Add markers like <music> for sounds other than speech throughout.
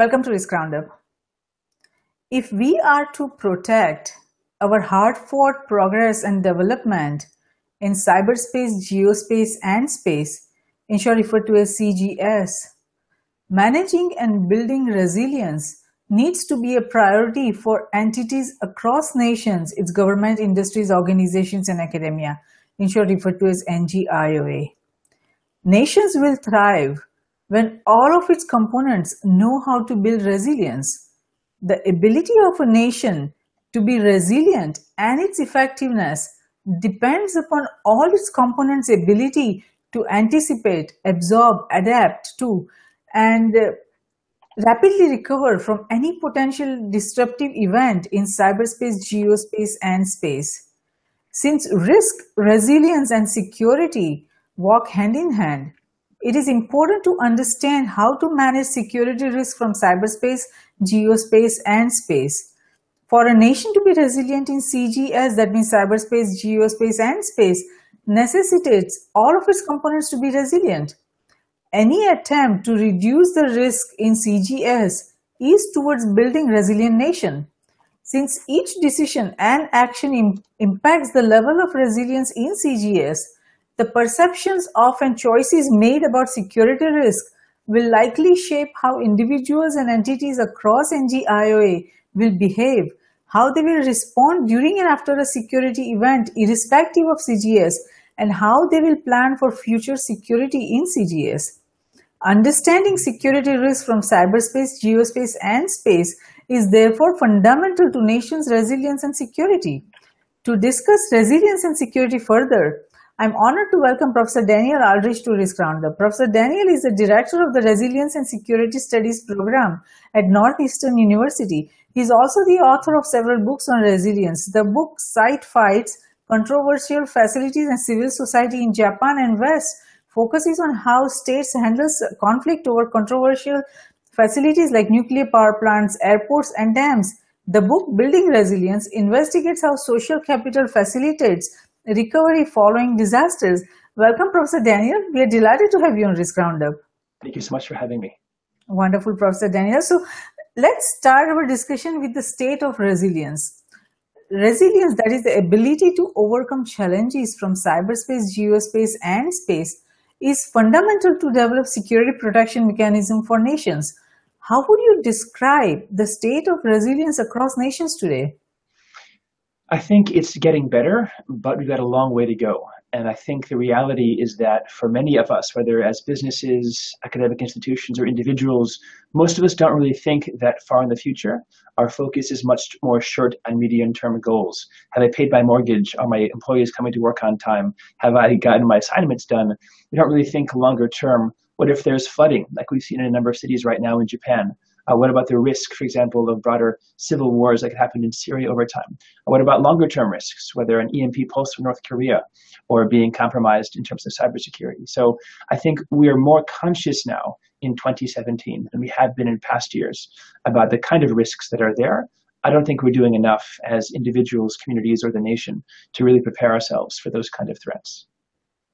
Welcome to Risk Roundup. If we are to protect our hard-fought progress and development in cyberspace, geospace, and space, in short referred to as CGS, managing and building resilience needs to be a priority for entities across nations, its government, industries, organizations, and academia, in short referred to as NGIOA. Nations will thrive when all of its components know how to build resilience. The ability of a nation to be resilient and its effectiveness depends upon all its components' ability to anticipate, absorb, adapt to, and uh, rapidly recover from any potential disruptive event in cyberspace, geospace, and space. Since risk, resilience, and security walk hand in hand, it is important to understand how to manage security risk from cyberspace, geospace, and space. For a nation to be resilient in CGS, that means cyberspace, geospace, and space, necessitates all of its components to be resilient. Any attempt to reduce the risk in CGS is towards building resilient nation. Since each decision and action Im impacts the level of resilience in CGS, the perceptions of and choices made about security risk will likely shape how individuals and entities across NGIOA will behave, how they will respond during and after a security event irrespective of CGS, and how they will plan for future security in CGS. Understanding security risk from cyberspace, geospace, and space is therefore fundamental to nations' resilience and security. To discuss resilience and security further, I'm honored to welcome Professor Daniel Aldrich to this Roundup. Professor Daniel is the director of the Resilience and Security Studies program at Northeastern University. He's also the author of several books on resilience. The book Site Fights, Controversial Facilities and Civil Society in Japan and West focuses on how states handle conflict over controversial facilities like nuclear power plants, airports, and dams. The book Building Resilience investigates how social capital facilitates recovery following disasters. Welcome, Professor Daniel. We are delighted to have you on Risk Roundup. Thank you so much for having me. Wonderful, Professor Daniel. So let's start our discussion with the state of resilience. Resilience, that is the ability to overcome challenges from cyberspace, geospace, and space, is fundamental to develop security protection mechanism for nations. How would you describe the state of resilience across nations today? I think it's getting better, but we've got a long way to go. And I think the reality is that for many of us, whether as businesses, academic institutions, or individuals, most of us don't really think that far in the future. Our focus is much more short and medium term goals. Have I paid my mortgage? Are my employees coming to work on time? Have I gotten my assignments done? We don't really think longer term. What if there's flooding, like we've seen in a number of cities right now in Japan? Uh, what about the risk, for example, of broader civil wars that could happen in Syria over time? Uh, what about longer term risks, whether an EMP pulse from North Korea or being compromised in terms of cybersecurity? So I think we are more conscious now in 2017 than we have been in past years about the kind of risks that are there. I don't think we're doing enough as individuals, communities, or the nation to really prepare ourselves for those kind of threats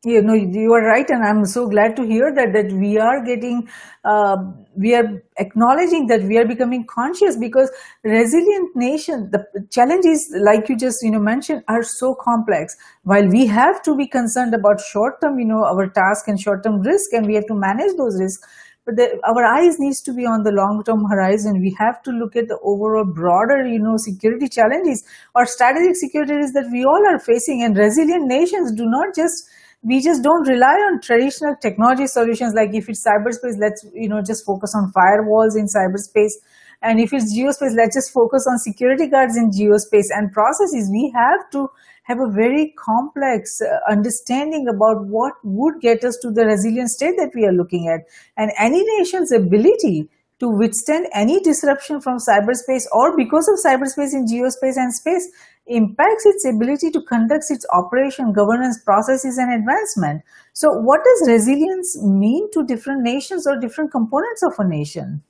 you know you are right and i'm so glad to hear that that we are getting uh, we are acknowledging that we are becoming conscious because resilient nation the challenges like you just you know mentioned are so complex. While we have to be concerned about short term you know our task and short term risk and we have to manage those risks but the, our eyes needs to be on the long term horizon. We have to look at the overall broader you know security challenges or strategic security risks that we all are facing and resilient nations do not just we just don't rely on traditional technology solutions. Like if it's cyberspace let's you know just focus on firewalls in cyberspace. And if it's geospace let's just focus on security guards in geospace and processes. We have to have a very complex uh, understanding about what would get us to the resilient state that we are looking at. And any nation's ability to withstand any disruption from cyberspace or because of cyberspace in geospace and space impacts its ability to conduct its operation, governance, processes, and advancement. So, what does resilience mean to different nations or different components of a nation?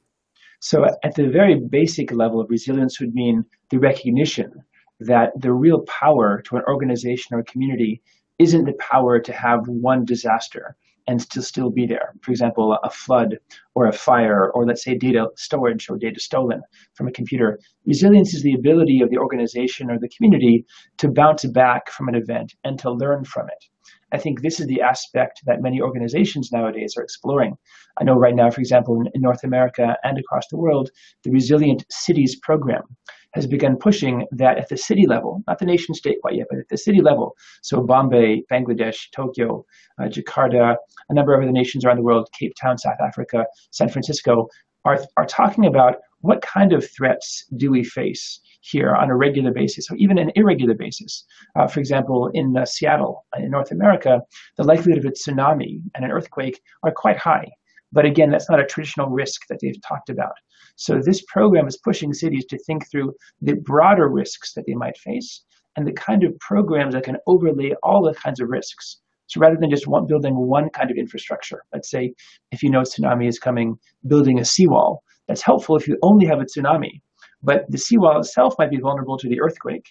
So, at the very basic level, resilience would mean the recognition that the real power to an organization or community isn't the power to have one disaster and to still be there. For example, a flood or a fire, or let's say data storage or data stolen from a computer. Resilience is the ability of the organization or the community to bounce back from an event and to learn from it. I think this is the aspect that many organizations nowadays are exploring. I know right now, for example, in, North America and across the world, the Resilient Cities program has begun pushing that at the city level, not the nation state quite yet, but at the city level. So Bombay, Bangladesh, Tokyo, uh, Jakarta, a number of other nations around the world, Cape Town, South Africa, San Francisco, are, are talking about what kind of threats do we face here on a regular basis, or even an irregular basis. Uh, for example, in uh, Seattle, uh, in North America, the likelihood of a tsunami and an earthquake are quite high. But again, that's not a traditional risk that they've talked about. So this program is pushing cities to think through the broader risks that they might face and the kind of programs that can overlay all the kinds of risks. So rather than just one, building one kind of infrastructure, let's say if you know a tsunami is coming, building a seawall, that's helpful if you only have a tsunami. But the seawall itself might be vulnerable to the earthquake,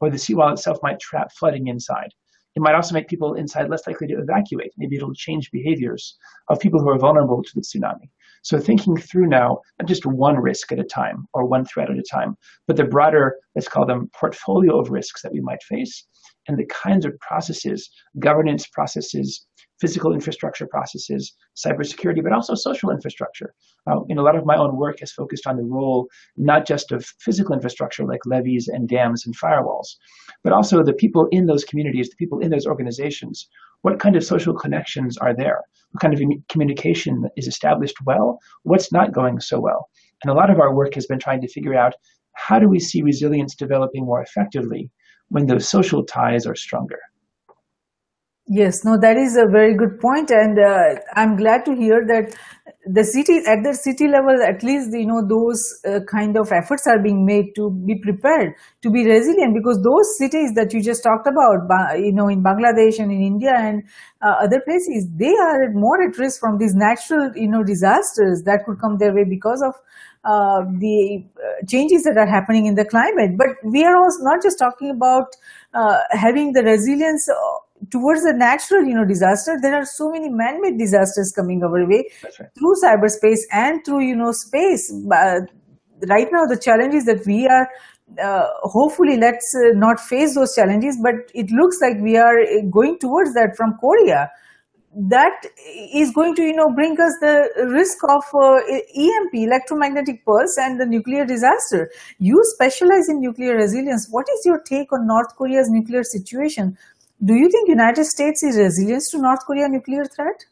or the seawall itself might trap flooding inside. It might also make people inside less likely to evacuate. Maybe it'll change behaviors of people who are vulnerable to the tsunami. So thinking through now, not just one risk at a time or one threat at a time, but the broader, let's call them portfolio of risks that we might face and the kinds of processes, governance processes, physical infrastructure processes, cybersecurity, but also social infrastructure. Uh, a lot of my own work has focused on the role not just of physical infrastructure like levees and dams and firewalls, but also the people in those communities, the people in those organizations. What kind of social connections are there? What kind of communication is established well? What's not going so well? And a lot of our work has been trying to figure out how do we see resilience developing more effectively when those social ties are stronger. Yes, no, that is a very good point, and uh, I'm glad to hear that the city at the city level, at least you know those uh, kind of efforts are being made to be prepared, to be resilient, because those cities that you just talked about, you know, in Bangladesh and in India and uh, other places, they are more at risk from these natural you know disasters that could come their way because of uh, the uh, changes that are happening in the climate. But we are also not just talking about uh, having the resilience uh, towards the natural, you know, disaster. There are so many man-made disasters coming our way right. through cyberspace and through, you know, space. right now, the challenge is that we are uh, hopefully let's uh, not face those challenges but it looks like we are going towards that from korea that is going to you know bring us the risk of uh, EMP electromagnetic pulse and the nuclear disaster you specialize in nuclear resilience what is your take on north korea's nuclear situation do you think united states is resilient to north korea nuclear threat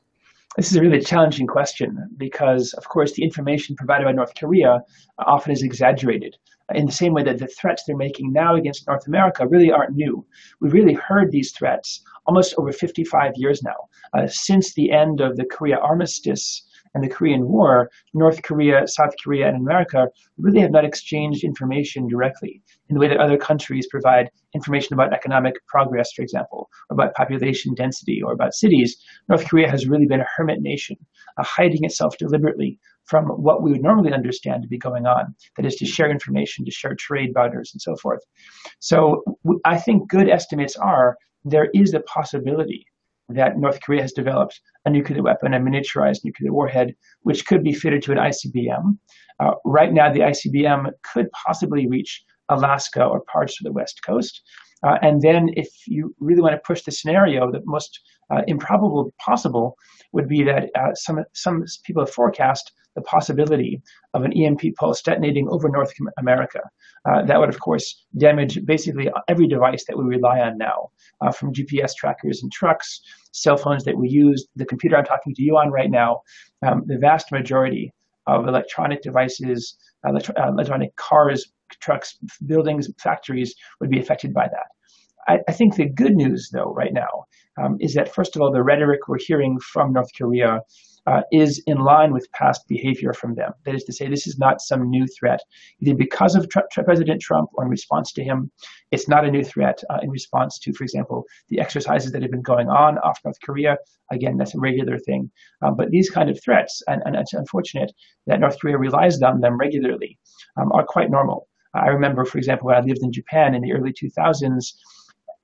this is a really challenging question because of course the information provided by north korea often is exaggerated in the same way that the threats they're making now against North America really aren't new. We've really heard these threats almost over 55 years now. Uh, since the end of the Korea armistice and the Korean War, North Korea, South Korea, and America really have not exchanged information directly in the way that other countries provide information about economic progress, for example, or about population density, or about cities. North Korea has really been a hermit nation, uh, hiding itself deliberately from what we would normally understand to be going on. That is to share information, to share trade barters, and so forth. So I think good estimates are there is a possibility that North Korea has developed a nuclear weapon, a miniaturized nuclear warhead, which could be fitted to an ICBM. Uh, right now, the ICBM could possibly reach Alaska or parts of the West Coast. Uh, and then, if you really want to push the scenario, the most uh, improbable possible would be that uh, some some people have forecast the possibility of an EMP pulse detonating over North America. Uh, that would, of course, damage basically every device that we rely on now, uh, from GPS trackers and trucks, cell phones that we use, the computer I'm talking to you on right now. Um, the vast majority of electronic devices, uh, electronic cars, trucks, buildings, factories would be affected by that. I, I think the good news, though, right now, um, is that first of all, the rhetoric we're hearing from North Korea uh, is in line with past behavior from them. That is to say, this is not some new threat, either because of tr- President Trump or in response to him. It's not a new threat uh, in response to, for example, the exercises that have been going on off North Korea. Again, that's a regular thing. Um, but these kind of threats, and, and, it's unfortunate that North Korea relies on them regularly, um, are quite normal. I remember, for example, when I lived in Japan in the early 2000s,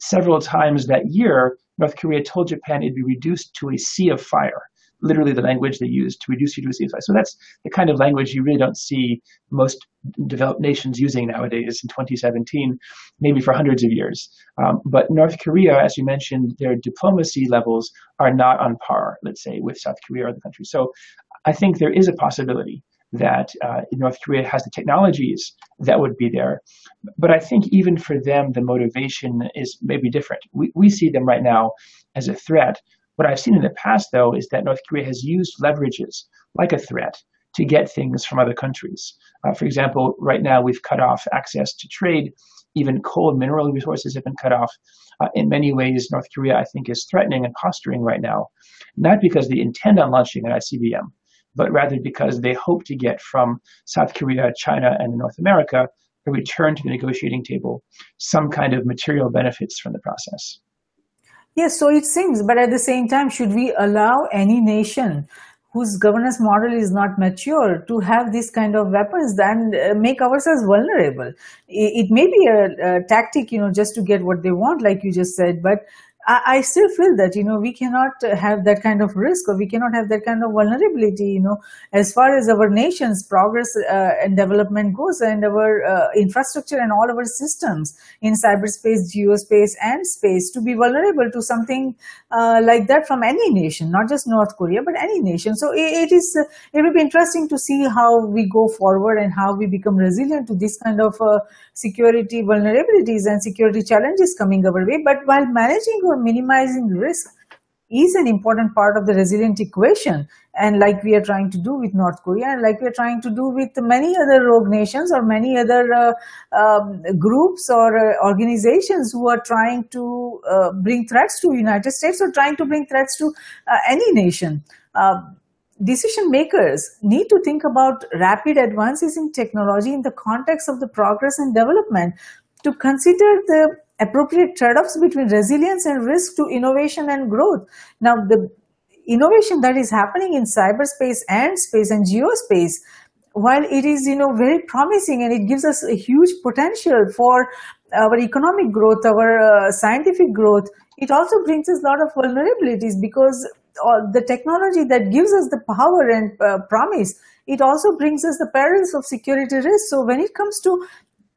several times that year, North Korea told Japan it'd be reduced to a sea of fire literally the language they use to reduce you to a sea of fire. So that's the kind of language you really don't see most developed nations using nowadays in 2017, maybe for hundreds of years. Um, but North Korea, as you mentioned, their diplomacy levels are not on par, let's say, with South Korea or other countries. So I think there is a possibility that uh, North Korea has the technologies that would be there. But I think even for them, the motivation is maybe different. We, we see them right now as a threat what I've seen in the past, though, is that North Korea has used leverages like a threat to get things from other countries. Uh, for example, right now we've cut off access to trade. Even coal and mineral resources have been cut off. Uh, in many ways, North Korea, I think, is threatening and posturing right now, not because they intend on launching an ICBM, but rather because they hope to get from South Korea, China, and North America a return to the negotiating table, some kind of material benefits from the process. Yes, so it seems, but at the same time, should we allow any nation whose governance model is not mature to have this kind of weapons and uh, make ourselves vulnerable? It, it may be a, a, tactic, you know, just to get what they want, like you just said, but I, I still feel that, you know, we cannot have that kind of risk or we cannot have that kind of vulnerability, you know, as far as our nation's progress uh, and development goes and our uh, infrastructure and all our systems in cyberspace, geospace, and space to be vulnerable to something uh, like that from any nation, not just North Korea, but any nation. So it, it is, it will be interesting to see how we go forward and how we become resilient to this kind of uh, security vulnerabilities and security challenges coming our way. But while managing or minimizing risk is an important part of the resilient equation and like we are trying to do with north korea and like we are trying to do with many other rogue nations or many other uh, um, groups or uh, organizations who are trying to uh, bring threats to united states or trying to bring threats to uh, any nation um, decision makers need to think about rapid advances in technology in the context of the progress and development to consider the appropriate trade-offs between resilience and risk to innovation and growth. Now, the innovation that is happening in cyberspace and space and geospace, while it is, you know, very promising and it gives us a huge potential for our economic growth, our uh, scientific growth, it also brings us a lot of vulnerabilities because the technology that gives us the power and uh, promise, it also brings us the perils of security risk. So when it comes to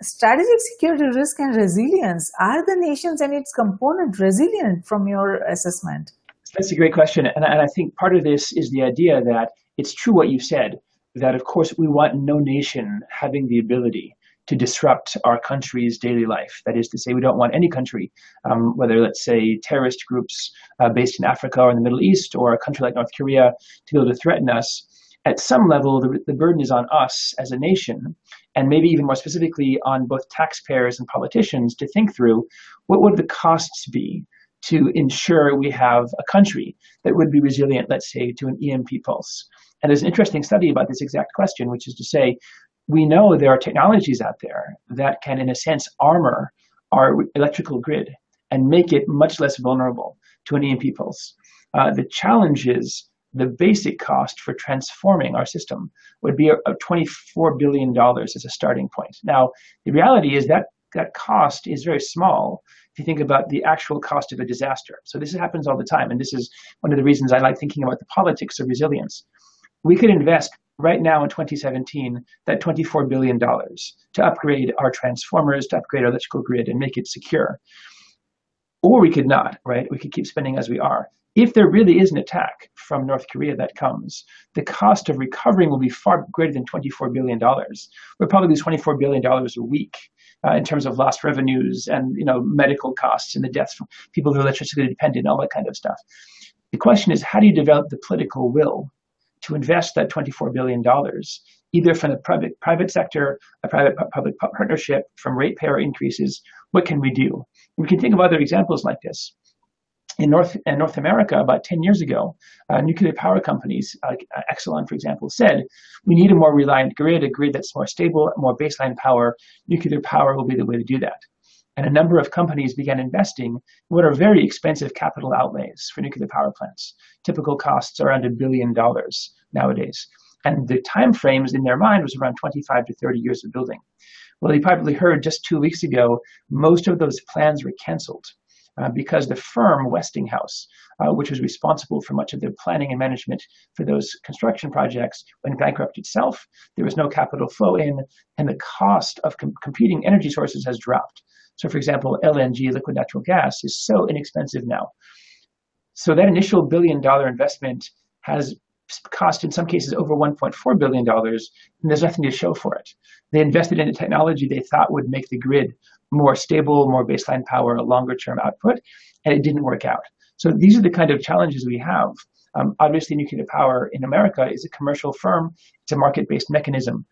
strategic security risk and resilience, are the nations and its component resilient from your assessment? That's a great question. And, and I think part of this is the idea that it's true what you said, that of course we want no nation having the ability to disrupt our country's daily life. That is to say, we don't want any country, um, whether let's say terrorist groups uh, based in Africa or in the Middle East or a country like North Korea, to be able to threaten us. At some level, the, the burden is on us as a nation and maybe even more specifically on both taxpayers and politicians to think through what would the costs be to ensure we have a country that would be resilient, let's say, to an EMP pulse. And there's an interesting study about this exact question, which is to say, we know there are technologies out there that can, in a sense, armor our electrical grid and make it much less vulnerable to an EMP pulse. Uh, the challenge is the basic cost for transforming our system would be a, a $24 billion as a starting point. Now, the reality is that that cost is very small if you think about the actual cost of a disaster. So this happens all the time, and this is one of the reasons I like thinking about the politics of resilience. We could invest right now in 2017 that $24 billion to upgrade our transformers, to upgrade our electrical grid and make it secure. Or we could not, right? We could keep spending as we are if there really is an attack from North Korea that comes, the cost of recovering will be far greater than $24 billion. We'll probably lose $24 billion a week uh, in terms of lost revenues and you know medical costs and the deaths from people who are electricity dependent, all that kind of stuff. The question is, how do you develop the political will to invest that $24 billion, either from the private, private sector, a private public partnership, from ratepayer increases? What can we do? We can think of other examples like this in North in North America about 10 years ago, uh, nuclear power companies, like uh, Exelon, for example, said we need a more reliant grid, a grid that's more stable, more baseline power. Nuclear power will be the way to do that. And a number of companies began investing in what are very expensive capital outlays for nuclear power plants. Typical costs are around a billion dollars nowadays. And the time frames in their mind was around 25 to 30 years of building. Well, you probably heard just two weeks ago, most of those plans were canceled uh, because the firm Westinghouse, uh, which was responsible for much of the planning and management for those construction projects, went bankrupt itself. There was no capital flow in, and the cost of com- competing energy sources has dropped. So, for example, LNG, liquid natural gas, is so inexpensive now. So that initial billion dollar investment has cost in some cases over $1.4 billion, and there's nothing to show for it. They invested in a technology they thought would make the grid more stable, more baseline power, longer term output, and it didn't work out. So these are the kind of challenges we have. Um, obviously, nuclear power in America is a commercial firm, it's a market based mechanism.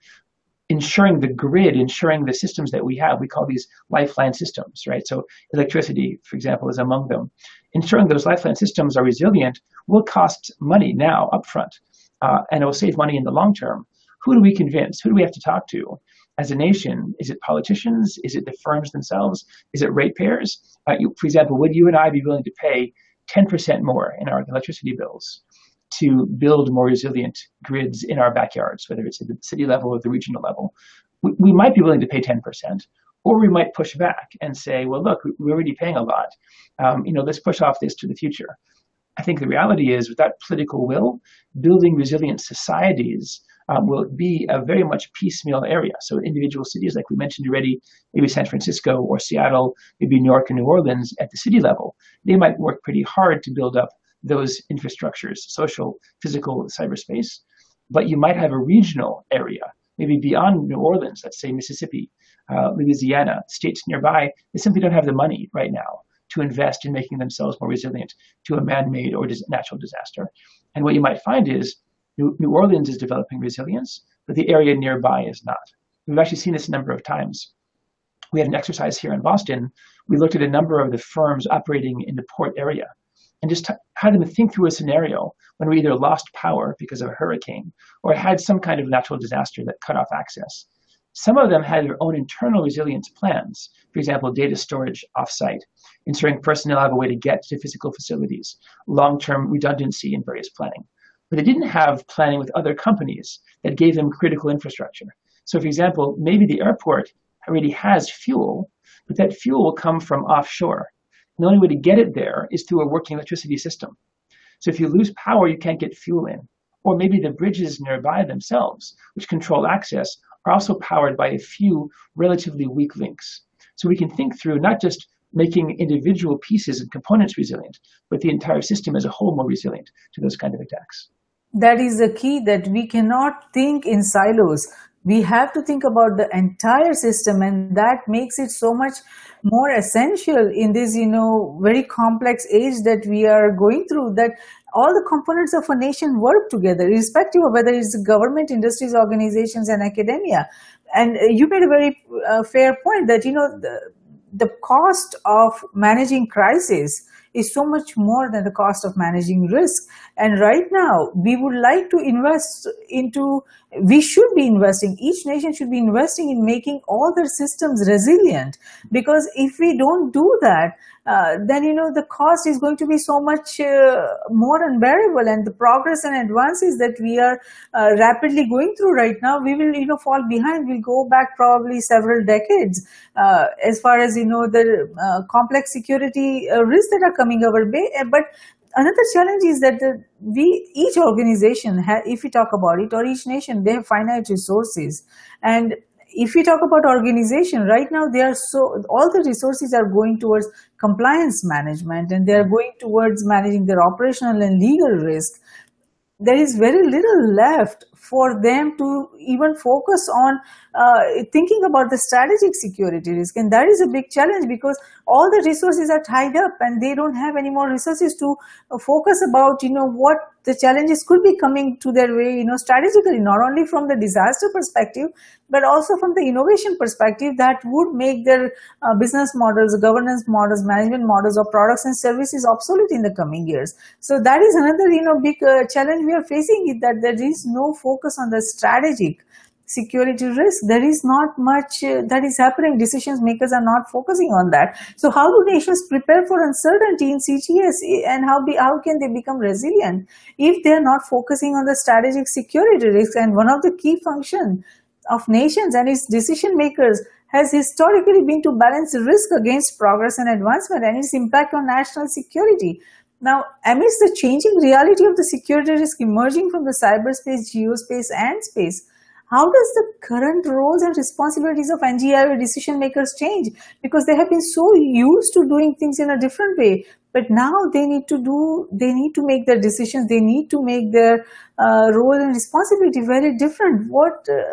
Ensuring the grid, ensuring the systems that we have, we call these lifeline systems, right? So, electricity, for example, is among them. Ensuring those lifeline systems are resilient will cost money now upfront, uh, and it will save money in the long term. Who do we convince? Who do we have to talk to? As a nation, is it politicians? Is it the firms themselves? Is it ratepayers? Uh, you, for example, would you and I be willing to pay 10% more in our electricity bills to build more resilient grids in our backyards, whether it's at the city level or the regional level? We, we might be willing to pay 10%. Or we might push back and say, well, look, we're already paying a lot. Um, you know, let's push off this to the future. I think the reality is, without political will, building resilient societies um, will be a very much piecemeal area. So individual cities, like we mentioned already, maybe San Francisco or Seattle, maybe New York and New Orleans at the city level, they might work pretty hard to build up those infrastructures, social, physical, cyberspace. But you might have a regional area, maybe beyond New Orleans, let's say Mississippi, uh, Louisiana, states nearby, they simply don't have the money right now to invest in making themselves more resilient to a man-made or natural disaster. And what you might find is New, New Orleans is developing resilience, but the area nearby is not. We've actually seen this a number of times. We had an exercise here in Boston. We looked at a number of the firms operating in the port area and just t- had them think through a scenario when we either lost power because of a hurricane or had some kind of natural disaster that cut off access. Some of them had their own internal resilience plans, for example, data storage offsite, ensuring personnel have a way to get to physical facilities, long term redundancy in various planning. But they didn't have planning with other companies that gave them critical infrastructure. So, for example, maybe the airport already has fuel, but that fuel will come from offshore. And the only way to get it there is through a working electricity system. So if you lose power, you can't get fuel in. Or maybe the bridges nearby themselves, which control access, are also powered by a few relatively weak links. So we can think through not just making individual pieces and components resilient, but the entire system as a whole more resilient to those kind of attacks. That is the key that we cannot think in silos. We have to think about the entire system and that makes it so much more essential in this, you know, very complex age that we are going through that all the components of a nation work together, irrespective of whether it's government, industries, organizations, and academia. And you made a very uh, fair point that, you know, the, the cost of managing crisis is so much more than the cost of managing risk. And right now, we would like to invest into, we should be investing, each nation should be investing in making all their systems resilient. Because if we don't do that, uh, then you know the cost is going to be so much uh, more unbearable. And the progress and advances that we are uh, rapidly going through right now we will you know fall behind. We'll go back probably several decades uh, as far as you know the uh, complex security risks that are coming our way. But another challenge is that the, we each organization ha- if we talk about it or each nation they have finite resources. And if we talk about organization right now they are so all the resources are going towards compliance management and they are going towards managing their operational and legal risk. There is very little left for them to even focus on uh, thinking about the strategic security risk. And that is a big challenge because all the resources are tied up and they don't have any more resources to uh, focus about, you know, what the challenges could be coming to their way, you know, strategically, not only from the disaster perspective, but also from the innovation perspective that would make their uh, business models, governance models, management models of products and services obsolete in the coming years. So that is another, you know, big uh, challenge we are facing is that there is no focus on the strategic security risk there is not much uh, that is happening. Decision makers are not focusing on that. So how do nations prepare for uncertainty in cgs and how be, how can they become resilient if they are not focusing on the strategic security risk? And one of the key function of nations and its decision makers has historically been to balance risk against progress and advancement and its impact on national security. Now, amidst the changing reality of the security risk emerging from the cyberspace, geospace, and space, how does the current roles and responsibilities of NGIO decision makers change? Because they have been so used to doing things in a different way, but now they need to do, they need to make their decisions, they need to make their uh, role and responsibility very different. What, uh,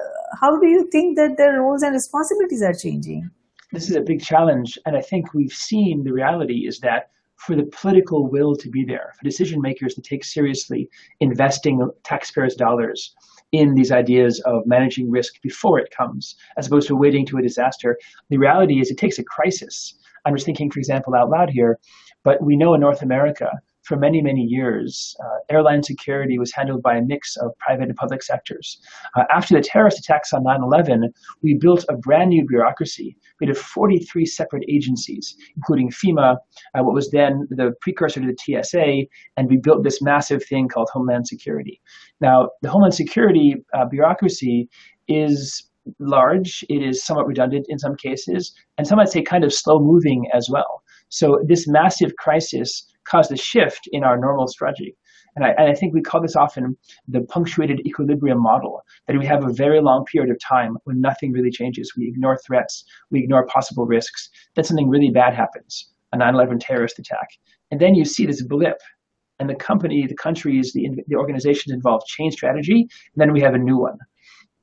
how do you think that their roles and responsibilities are changing? This is a big challenge, and I think we've seen the reality is that for the political will to be there, for decision makers to take seriously investing taxpayers' dollars in these ideas of managing risk before it comes, as opposed to waiting to a disaster. The reality is it takes a crisis. I'm just thinking, for example, out loud here, but we know in North America for many, many years, uh, airline security was handled by a mix of private and public sectors. Uh, after the terrorist attacks on 9 11, we built a brand new bureaucracy. We had 43 separate agencies, including FEMA, uh, what was then the precursor to the TSA, and we built this massive thing called Homeland Security. Now, the Homeland Security uh, bureaucracy is large, it is somewhat redundant in some cases, and some might say kind of slow moving as well. So this massive crisis caused a shift in our normal strategy. And I, and I, think we call this often the punctuated equilibrium model, that we have a very long period of time when nothing really changes. We ignore threats, we ignore possible risks. Then something really bad happens, a 9-11 terrorist attack. And then you see this blip, and the company, the countries, the, the organizations involved change strategy, and then we have a new one.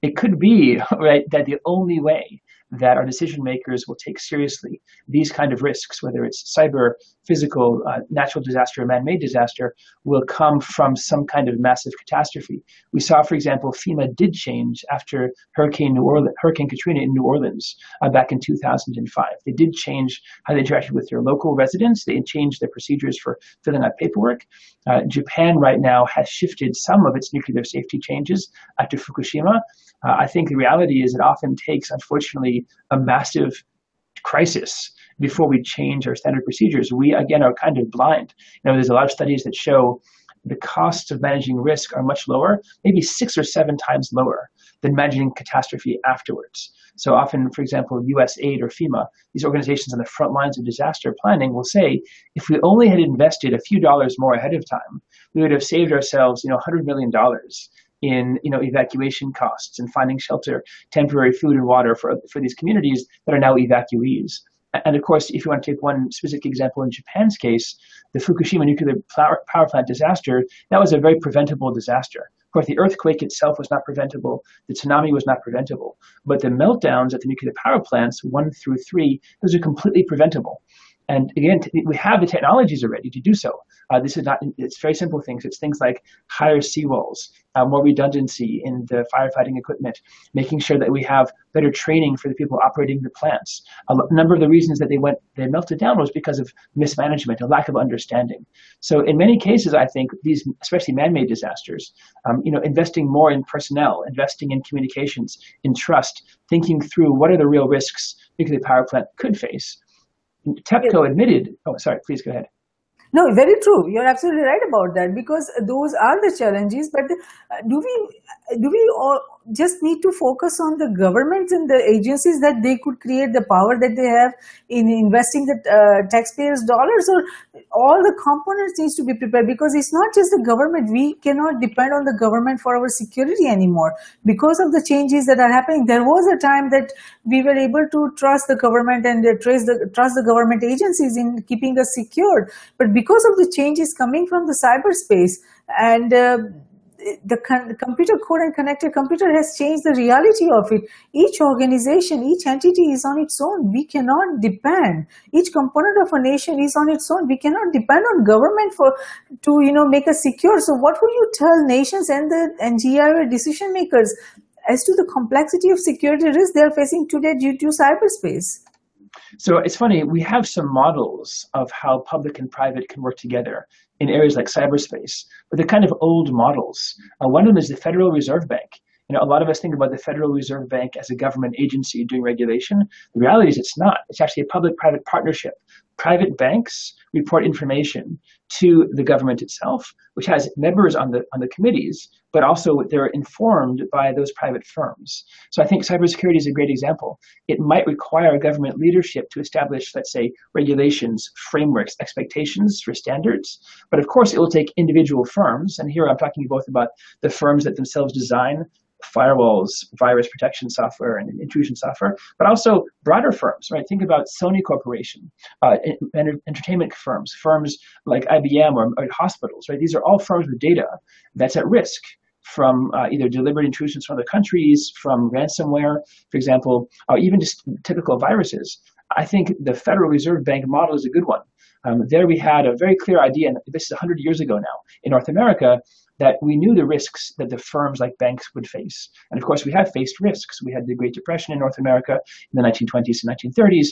It could be, <laughs> right, that the only way that our decision makers will take seriously these kind of risks, whether it's cyber, physical, uh, natural disaster, or man-made disaster, will come from some kind of massive catastrophe. We saw, for example, FEMA did change after Hurricane New Orleans, Hurricane Katrina in New Orleans uh, back in 2005. They did change how they interacted with their local residents. They changed their procedures for filling out paperwork. Uh, Japan right now has shifted some of its nuclear safety changes after Fukushima. Uh, I think the reality is it often takes, unfortunately, a massive crisis before we change our standard procedures. We, again, are kind of blind. You know, there's a lot of studies that show the costs of managing risk are much lower, maybe six or seven times lower than managing catastrophe afterwards. So often, for example, USAID or FEMA, these organizations on the front lines of disaster planning will say, if we only had invested a few dollars more ahead of time, we would have saved ourselves, you know, $100 million in you know evacuation costs and finding shelter, temporary food and water for for these communities that are now evacuees. And of course, if you want to take one specific example in Japan's case, the Fukushima nuclear power plant disaster, that was a very preventable disaster. Of course, the earthquake itself was not preventable, the tsunami was not preventable, but the meltdowns at the nuclear power plants, one through three, those are completely preventable. And again, we have the technologies already to do so. Uh, this is not, it's very simple things. It's things like higher seawalls, uh, more redundancy in the firefighting equipment, making sure that we have better training for the people operating the plants. A number of the reasons that they went, they melted down was because of mismanagement, a lack of understanding. So in many cases, I think these, especially man-made disasters, um, you know, investing more in personnel, investing in communications, in trust, thinking through what are the real risks nuclear power plant could face TEPCO admitted, oh, sorry, please go ahead. No, very true. You're absolutely right about that because those are the challenges. But do we do we all just need to focus on the governments and the agencies that they could create the power that they have in investing the uh, taxpayers' dollars, or all the components needs to be prepared because it's not just the government. We cannot depend on the government for our security anymore because of the changes that are happening. There was a time that we were able to trust the government and uh, trace the trust the government agencies in keeping us secured, but because of the changes coming from the cyberspace and uh, the, the computer code and connected computer has changed the reality of it. Each organization, each entity is on its own. We cannot depend. Each component of a nation is on its own. We cannot depend on government for to you know make us secure. So what will you tell nations and the NGIO decision makers as to the complexity of security risks they are facing today due to cyberspace? So it's funny, we have some models of how public and private can work together in areas like cyberspace, but they're kind of old models. Uh, one of them is the Federal Reserve Bank. You know, a lot of us think about the Federal Reserve Bank as a government agency doing regulation. The reality is it's not. It's actually a public-private partnership. Private banks report information to the government itself, which has members on the on the committees, but also they're informed by those private firms. So I think cybersecurity is a great example. It might require government leadership to establish, let's say, regulations, frameworks, expectations for standards. But of course, it will take individual firms, and here I'm talking both about the firms that themselves design firewalls, virus protection software, and intrusion software, but also broader firms, right? Think about Sony Corporation, uh, entertainment firms, firms like IBM or, or, hospitals, right? These are all firms with data that's at risk from uh, either deliberate intrusions from other countries, from ransomware, for example, or even just typical viruses. I think the Federal Reserve Bank model is a good one. Um, there we had a very clear idea, and this is 100 years ago now, in North America, that we knew the risks that the firms like banks would face. And of course, we have faced risks. We had the Great Depression in North America in the 1920s and 1930s,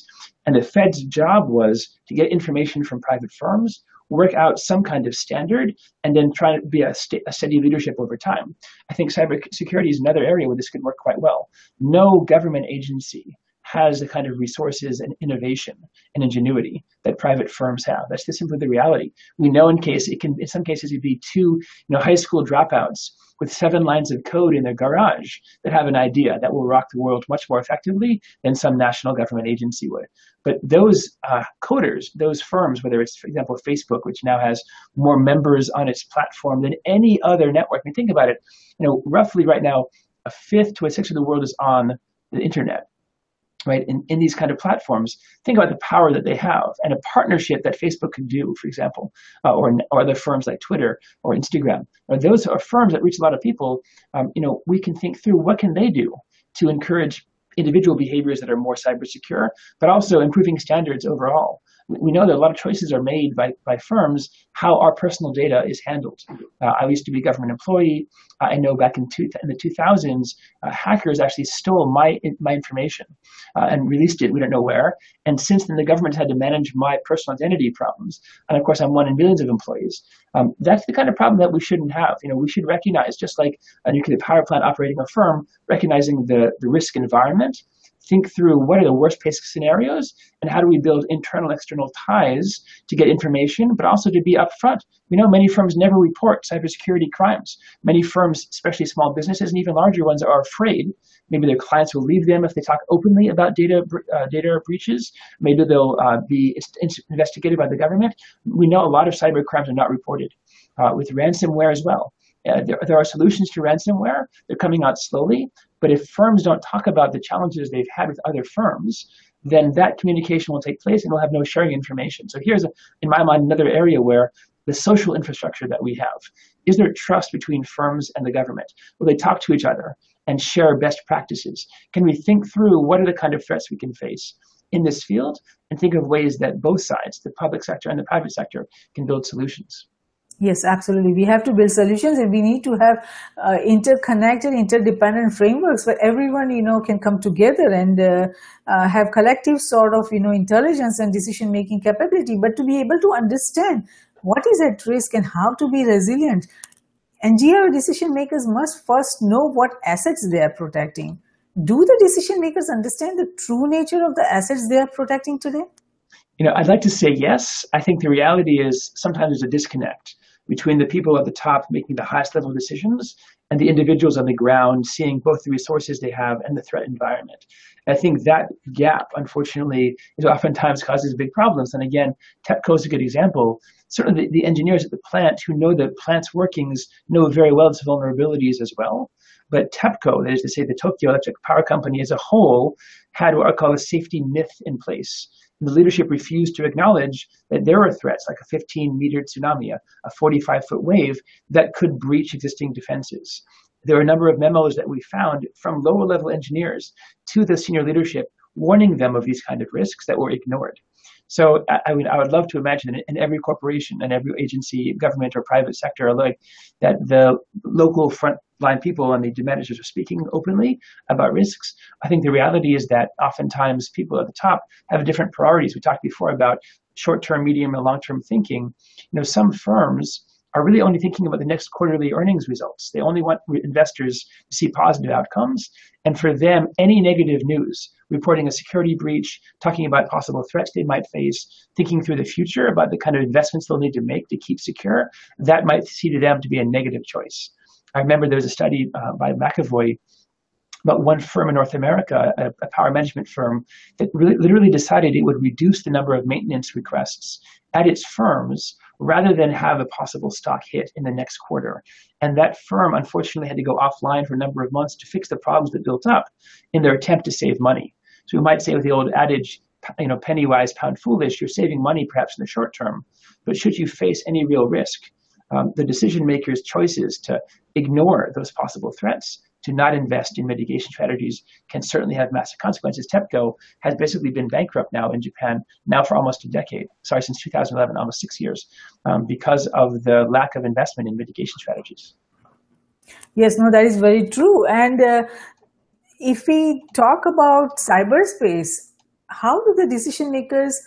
and the Fed's job was to get information from private firms, work out some kind of standard, and then try to be a, st- a steady leadership over time. I think cybersecurity is another area where this could work quite well. No government agency has the kind of resources and innovation and ingenuity that private firms have. That's just simply the reality. We know in case it can, in some cases, it'd be two, you know, high school dropouts with seven lines of code in their garage that have an idea that will rock the world much more effectively than some national government agency would. But those uh, coders, those firms, whether it's, for example, Facebook, which now has more members on its platform than any other network. I mean, think about it. You know, roughly right now, a fifth to a sixth of the world is on the internet right, in, in these kind of platforms, think about the power that they have and a partnership that Facebook could do, for example, uh, or, or other firms like Twitter or Instagram. Or those are firms that reach a lot of people. Um, you know, we can think through what can they do to encourage individual behaviors that are more cyber secure, but also improving standards overall we know that a lot of choices are made by, by firms how our personal data is handled. Uh, I used to be a government employee. I know back in, two, in the 2000s, uh, hackers actually stole my, my information uh, and released it, we don't know where. And since then, the government had to manage my personal identity problems. And of course, I'm one in millions of employees. Um, that's the kind of problem that we shouldn't have. You know, we should recognize, just like a nuclear power plant operating a firm, recognizing the, the risk environment think through what are the worst case scenarios and how do we build internal external ties to get information, but also to be upfront. We know many firms never report cybersecurity crimes. Many firms, especially small businesses and even larger ones, are afraid. Maybe their clients will leave them if they talk openly about data uh, data breaches. Maybe they'll uh, be investigated by the government. We know a lot of cyber crimes are not reported. Uh, with ransomware as well. Uh, there, there, are solutions to ransomware. They're coming out slowly. But if firms don't talk about the challenges they've had with other firms, then that communication will take place and we'll have no sharing information. So here's, a, in my mind, another area where the social infrastructure that we have. Is there trust between firms and the government? Will they talk to each other and share best practices? Can we think through what are the kind of threats we can face in this field and think of ways that both sides, the public sector and the private sector, can build solutions? Yes, absolutely. We have to build solutions and we need to have uh, interconnected, interdependent frameworks where everyone, you know, can come together and uh, uh, have collective sort of, you know, intelligence and decision-making capability. But to be able to understand what is at risk and how to be resilient, NGO decision makers must first know what assets they are protecting. Do the decision makers understand the true nature of the assets they are protecting today? You know, I'd like to say yes. I think the reality is sometimes there's a disconnect between the people at the top making the highest level decisions and the individuals on the ground seeing both the resources they have and the threat environment. And I think that gap, unfortunately, is oftentimes causes big problems. And again, TEPCO is a good example. Certainly, the, the engineers at the plant who know the plant's workings know very well its vulnerabilities as well. But TEPCO, that is to say, the Tokyo Electric Power Company as a whole, had what I call a safety myth in place the leadership refused to acknowledge that there are threats like a 15 meter tsunami, a 45 foot wave that could breach existing defenses. There are a number of memos that we found from lower level engineers to the senior leadership warning them of these kind of risks that were ignored. So I, mean, I would love to imagine in every corporation and every agency, government or private sector alike, that the local frontline people and the managers are speaking openly about risks. I think the reality is that oftentimes people at the top have different priorities. We talked before about short-term, medium, and long-term thinking. You know, some firms are really only thinking about the next quarterly earnings results. They only want investors to see positive outcomes. And for them, any negative news, reporting a security breach, talking about possible threats they might face, thinking through the future about the kind of investments they'll need to make to keep secure, that might see to them to be a negative choice. I remember there was a study uh, by McAvoy about one firm in North America, a, a, power management firm, that really, literally decided it would reduce the number of maintenance requests at its firms rather than have a possible stock hit in the next quarter. And that firm unfortunately had to go offline for a number of months to fix the problems that built up in their attempt to save money. So we might say with the old adage, you know, penny wise, pound foolish, you're saving money perhaps in the short term. But should you face any real risk, um, the decision maker's choices to ignore those possible threats to not invest in mitigation strategies can certainly have massive consequences. TEPCO has basically been bankrupt now in Japan now for almost a decade. Sorry, since 2011, almost six years, um, because of the lack of investment in mitigation strategies. Yes, no, that is very true. And uh, if we talk about cyberspace, how do the decision makers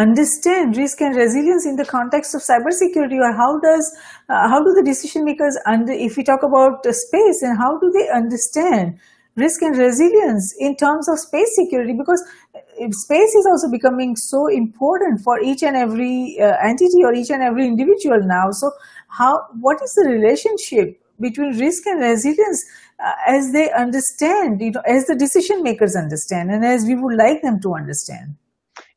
understand risk and resilience in the context of cybersecurity or how does uh, how do the decision makers under if we talk about space and how do they understand risk and resilience in terms of space security? Because uh, space is also becoming so important for each and every uh, entity or each and every individual now. So how what is the relationship between risk and resilience uh, as they understand you know as the decision makers understand and as we would like them to understand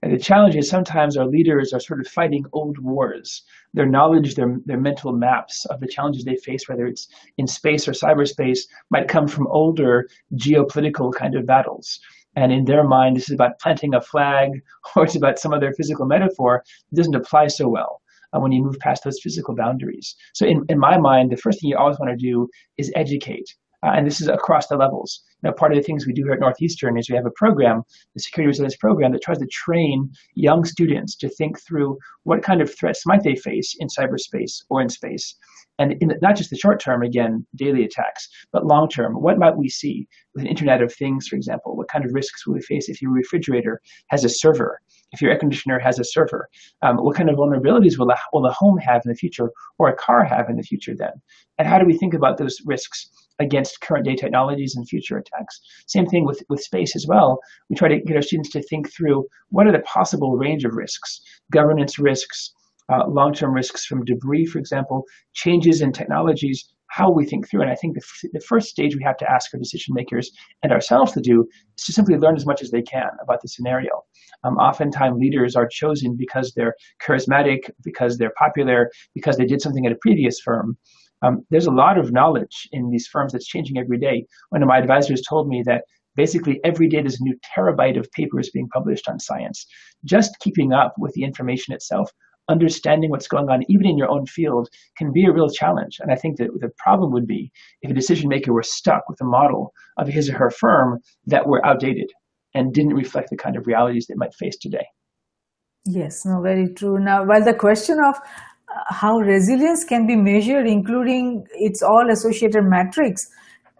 and the challenge is sometimes our leaders are sort of fighting old wars. Their knowledge, their, their mental maps of the challenges they face, whether it's in space or cyberspace, might come from older geopolitical kind of battles. And in their mind, this is about planting a flag <laughs> or it's about some other physical metaphor. It doesn't apply so well uh, when you move past those physical boundaries. So in, in my mind, the first thing you always want to do is educate. Uh, and this is across the levels. Now, part of the things we do here at Northeastern is we have a program, the Security Resilience Program, that tries to train young students to think through what kind of threats might they face in cyberspace or in space. And in the, not just the short term, again, daily attacks, but long term, what might we see with an Internet of Things, for example? What kind of risks will we face if your refrigerator has a server? If your air conditioner has a server? Um, what kind of vulnerabilities will a, will a home have in the future or a car have in the future then? And how do we think about those risks against current day technologies and future attacks. Same thing with, with space as well. We try to get our students to think through what are the possible range of risks, governance risks, uh, long-term risks from debris, for example, changes in technologies, how we think through. And I think the, f- the first stage we have to ask our decision makers and ourselves to do is to simply learn as much as they can about the scenario. Um, oftentimes, leaders are chosen because they're charismatic, because they're popular, because they did something at a previous firm. Um, there's a lot of knowledge in these firms that's changing every day. One of my advisors told me that basically every day there's a new terabyte of papers being published on science. Just keeping up with the information itself, understanding what's going on, even in your own field, can be a real challenge. And I think that the problem would be if a decision maker were stuck with a model of his or her firm that were outdated and didn't reflect the kind of realities they might face today. Yes, no, very true. Now, while the question of how resilience can be measured, including its all associated metrics,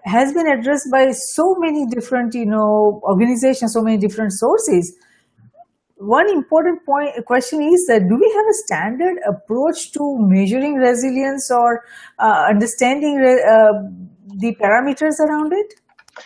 has been addressed by so many different, you know, organizations, so many different sources. One important point question is that do we have a standard approach to measuring resilience or uh, understanding uh, the parameters around it?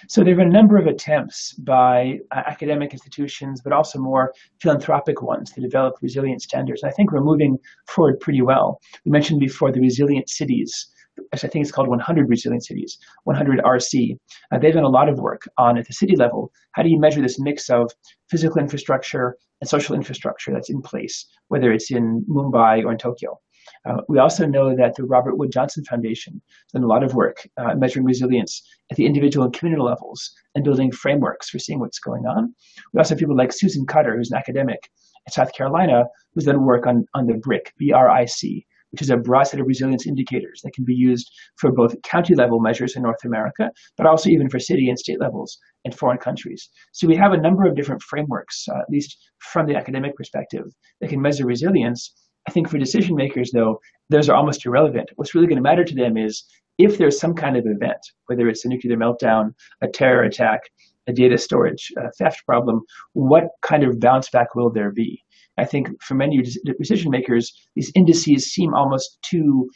So there have been a number of attempts by uh, academic institutions, but also more philanthropic ones to develop resilient standards. And I think we're moving forward pretty well. We mentioned before the resilient cities. I think it's called 100 Resilient Cities, 100 RC. Uh, they've done a lot of work on at the city level. How do you measure this mix of physical infrastructure and social infrastructure that's in place, whether it's in Mumbai or in Tokyo? Uh, we also know that the Robert Wood Johnson Foundation has done a lot of work uh, measuring resilience at the individual and communal levels and building frameworks for seeing what's going on. We also have people like Susan Cutter, who's an academic at South Carolina, who's done work on, on the BRIC, B-R-I-C, which is a broad set of resilience indicators that can be used for both county level measures in North America, but also even for city and state levels in foreign countries. So we have a number of different frameworks, uh, at least from the academic perspective, that can measure resilience I think for decision makers, though, those are almost irrelevant. What's really going to matter to them is if there's some kind of event, whether it's a nuclear meltdown, a terror attack, a data storage a theft problem, what kind of bounce back will there be? I think for many decision makers, these indices seem almost too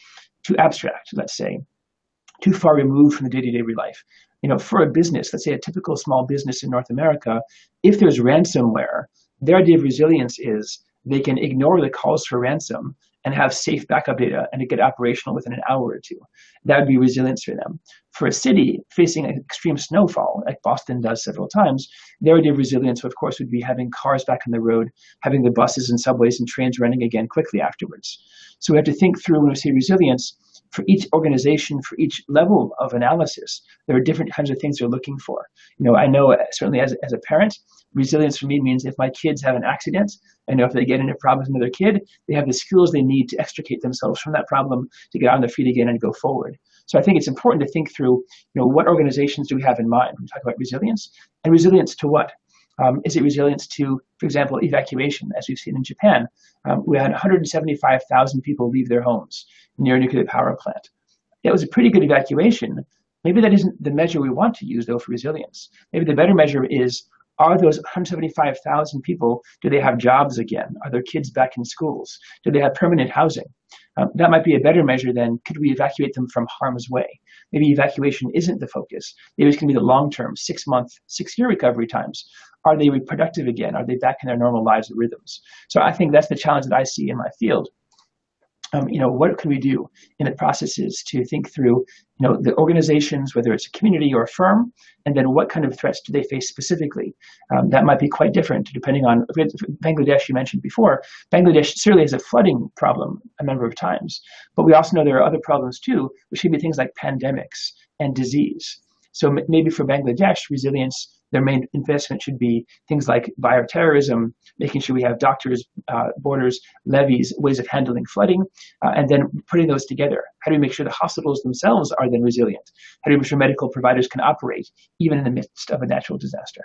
too abstract, let's say, too far removed from the day-to-day life. You know, for a business, let's say a typical small business in North America, if there's ransomware, their idea of resilience is they can ignore the calls for ransom and have safe backup data and get operational within an hour or two. That would be resilience for them. For a city facing extreme snowfall, like Boston does several times, their idea of resilience, of course, would be having cars back on the road, having the buses and subways and trains running again quickly afterwards. So we have to think through when we say resilience, for each organization, for each level of analysis, there are different kinds of things they're looking for. You know, I know uh, certainly as, as a parent, resilience for me means if my kids have an accident, I know if they get into problems with their kid, they have the skills they need to extricate themselves from that problem to get on their feet again and go forward. So I think it's important to think through, you know, what organizations do we have in mind when we talk about resilience, and resilience to what? Um, is it resilience to, for example, evacuation, as we've seen in Japan? Um, we had 175,000 people leave their homes near a nuclear power plant. It was a pretty good evacuation. Maybe that isn't the measure we want to use, though, for resilience. Maybe the better measure is are those 175,000 people, do they have jobs again? Are their kids back in schools? Do they have permanent housing? Um, that might be a better measure than could we evacuate them from harm's way? Maybe evacuation isn't the focus. Maybe it's going to be the long term, six month, six year recovery times. Are they reproductive again? Are they back in their normal lives and rhythms? So I think that's the challenge that I see in my field um, you know, what can we do in the processes to think through, you know, the organizations, whether it's a community or a firm, and then what kind of threats do they face specifically? Um, that might be quite different depending on Bangladesh. You mentioned before, Bangladesh certainly has a flooding problem a number of times, but we also know there are other problems too, which can be things like pandemics and disease. So maybe for Bangladesh, resilience their main investment should be things like bioterrorism, making sure we have doctors, uh, borders, levees, ways of handling flooding, uh, and then putting those together. How do we make sure the hospitals themselves are then resilient? How do we make sure medical providers can operate even in the midst of a natural disaster?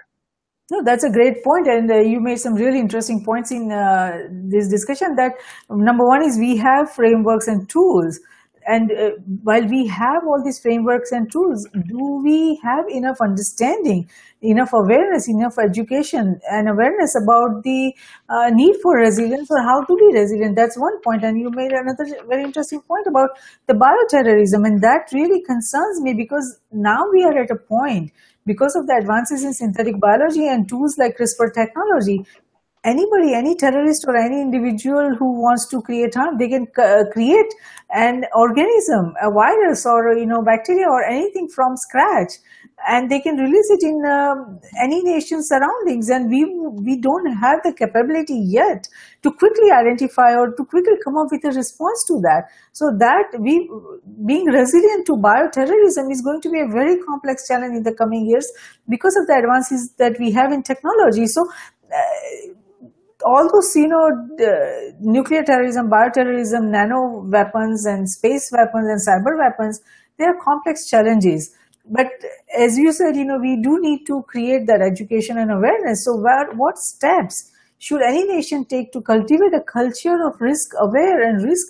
No, that's a great point, and uh, you made some really interesting points in uh, this discussion. That number one is we have frameworks and tools and uh, while we have all these frameworks and tools, do we have enough understanding, enough awareness, enough education and awareness about the uh, need for resilience or how to be resilient? That's one point. And you made another very interesting point about the bioterrorism. And that really concerns me because now we are at a point because of the advances in synthetic biology and tools like CRISPR technology, anybody, any terrorist or any individual who wants to create harm, they can uh, create an organism, a virus or you know bacteria or anything from scratch, and they can release it in um, any nation's surroundings. And we we don't have the capability yet to quickly identify or to quickly come up with a response to that. So that we being resilient to bioterrorism is going to be a very complex challenge in the coming years because of the advances that we have in technology. So. Uh, all those, you know, uh, nuclear terrorism, bioterrorism, nano weapons, and space weapons and cyber weapons, they are complex challenges. But as you said, you know, we do need to create that education and awareness. So, where, what steps should any nation take to cultivate a culture of risk aware and risk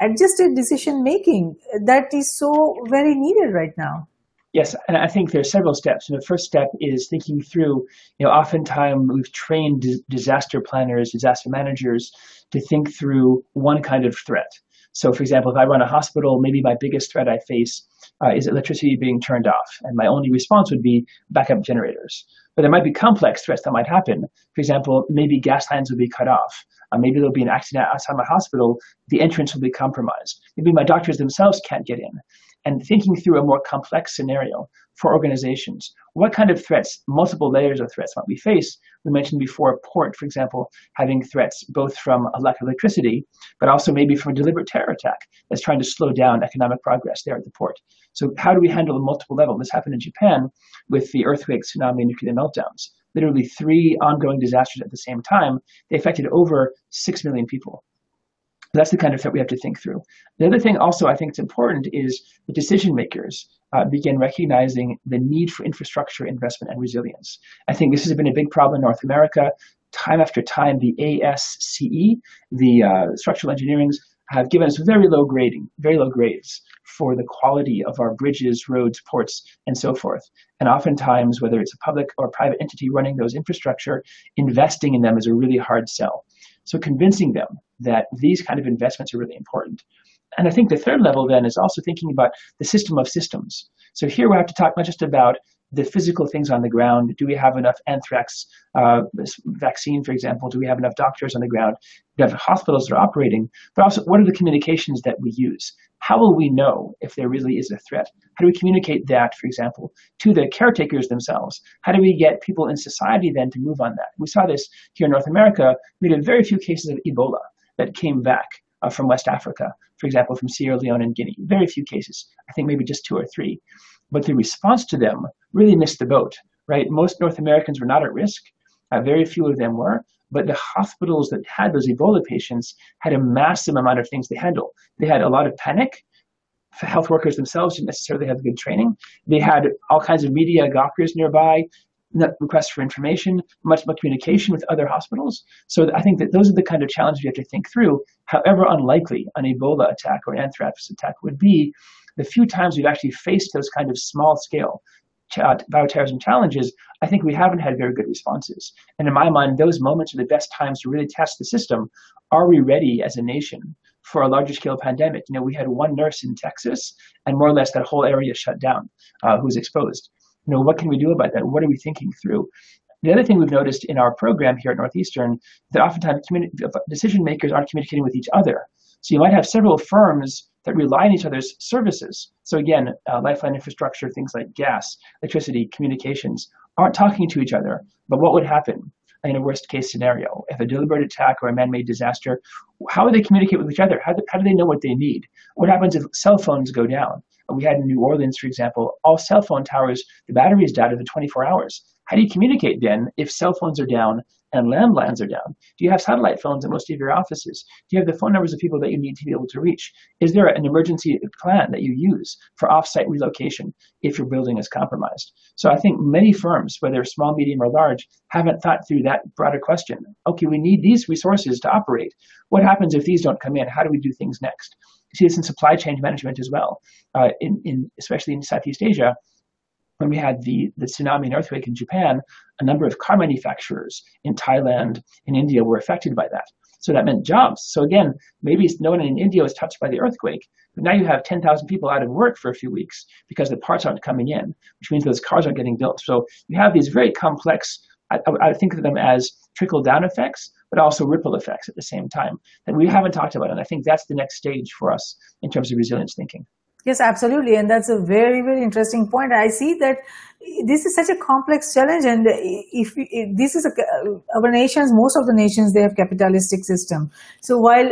adjusted decision making that is so very needed right now? Yes, and I think there are several steps. And the first step is thinking through, you know, oftentimes we've trained disaster planners, disaster managers to think through one kind of threat. So, for example, if I run a hospital, maybe my biggest threat I face uh, is electricity being turned off. And my only response would be backup generators. But there might be complex threats that might happen. For example, maybe gas lines will be cut off. Uh, maybe there'll be an accident outside my hospital. The entrance will be compromised. Maybe my doctors themselves can't get in and thinking through a more complex scenario for organizations. What kind of threats, multiple layers of threats might we face? We mentioned before a port, for example, having threats both from a lack of electricity, but also maybe from a deliberate terror attack that's trying to slow down economic progress there at the port. So how do we handle the multiple level? This happened in Japan with the earthquake, tsunami, and nuclear meltdowns. Literally three ongoing disasters at the same time. They affected over 6 million people. That's the kind of threat we have to think through. The other thing also I think it's important is the decision makers uh, begin recognizing the need for infrastructure investment and resilience. I think this has been a big problem in North America. Time after time, the ASCE, the uh, structural engineerings, have given us very low grading, very low grades for the quality of our bridges, roads, ports, and so forth. And oftentimes, whether it's a public or private entity running those infrastructure, investing in them is a really hard sell. So convincing them that these kind of investments are really important. and I think the third level then is also thinking about the system of systems. So here we have to talk not just about the physical things on the ground. Do we have enough anthrax uh, vaccine, for example? Do we have enough doctors on the ground? Do we have hospitals that are operating? But also, what are the communications that we use? How will we know if there really is a threat? How do we communicate that, for example, to the caretakers themselves? How do we get people in society then to move on that? We saw this here in North America. We had very few cases of Ebola that came back uh, from West Africa, for example, from Sierra Leone and Guinea. Very few cases. I think maybe just two or three but the response to them really missed the boat, right? Most North Americans were not at risk. Uh, very few of them were, but the hospitals that had those Ebola patients had a massive amount of things to handle. They had a lot of panic. Health workers themselves didn't necessarily have good training. They had all kinds of media gawkers nearby, requests for information, much more communication with other hospitals. So I think that those are the kind of challenges we have to think through. However unlikely an Ebola attack or an anthrax attack would be, the few times we've actually faced those kind of small scale uh, bioterrorism challenges, I think we haven't had very good responses. And in my mind, those moments are the best times to really test the system. Are we ready as a nation for a larger scale pandemic? You know, we had one nurse in Texas, and more or less that whole area shut down, uh, who was exposed. You know, what can we do about that? What are we thinking through? The other thing we've noticed in our program here at Northeastern that oftentimes decision makers aren't communicating with each other. So you might have several firms that rely on each other's services. So again, uh, lifeline infrastructure, things like gas, electricity, communications, aren't talking to each other. But what would happen in a worst case scenario? If a deliberate attack or a man-made disaster, how would they communicate with each other? How do, how do they know what they need? What happens if cell phones go down? We had in New Orleans, for example, all cell phone towers, the batteries died within 24 hours. How do you communicate then if cell phones are down and landlines are down? Do you have satellite phones in most of your offices? Do you have the phone numbers of people that you need to be able to reach? Is there an emergency plan that you use for offsite relocation if your building is compromised? So I think many firms, whether small, medium, or large, haven't thought through that broader question. Okay, we need these resources to operate. What happens if these don't come in? How do we do things next? You see this in supply chain management as well, uh, in, in especially in Southeast Asia when we had the, the tsunami and earthquake in Japan, a number of car manufacturers in Thailand and India were affected by that. So that meant jobs. So again, maybe no one in India was touched by the earthquake, but now you have 10,000 people out of work for a few weeks because the parts aren't coming in, which means those cars aren't getting built. So you have these very complex, I, I think of them as trickle down effects, but also ripple effects at the same time that we haven't talked about. And I think that's the next stage for us in terms of resilience thinking. Yes, absolutely. And that's a very, very interesting point. I see that this is such a complex challenge. And if, if this is a, our nations, most of the nations, they have capitalistic system. So while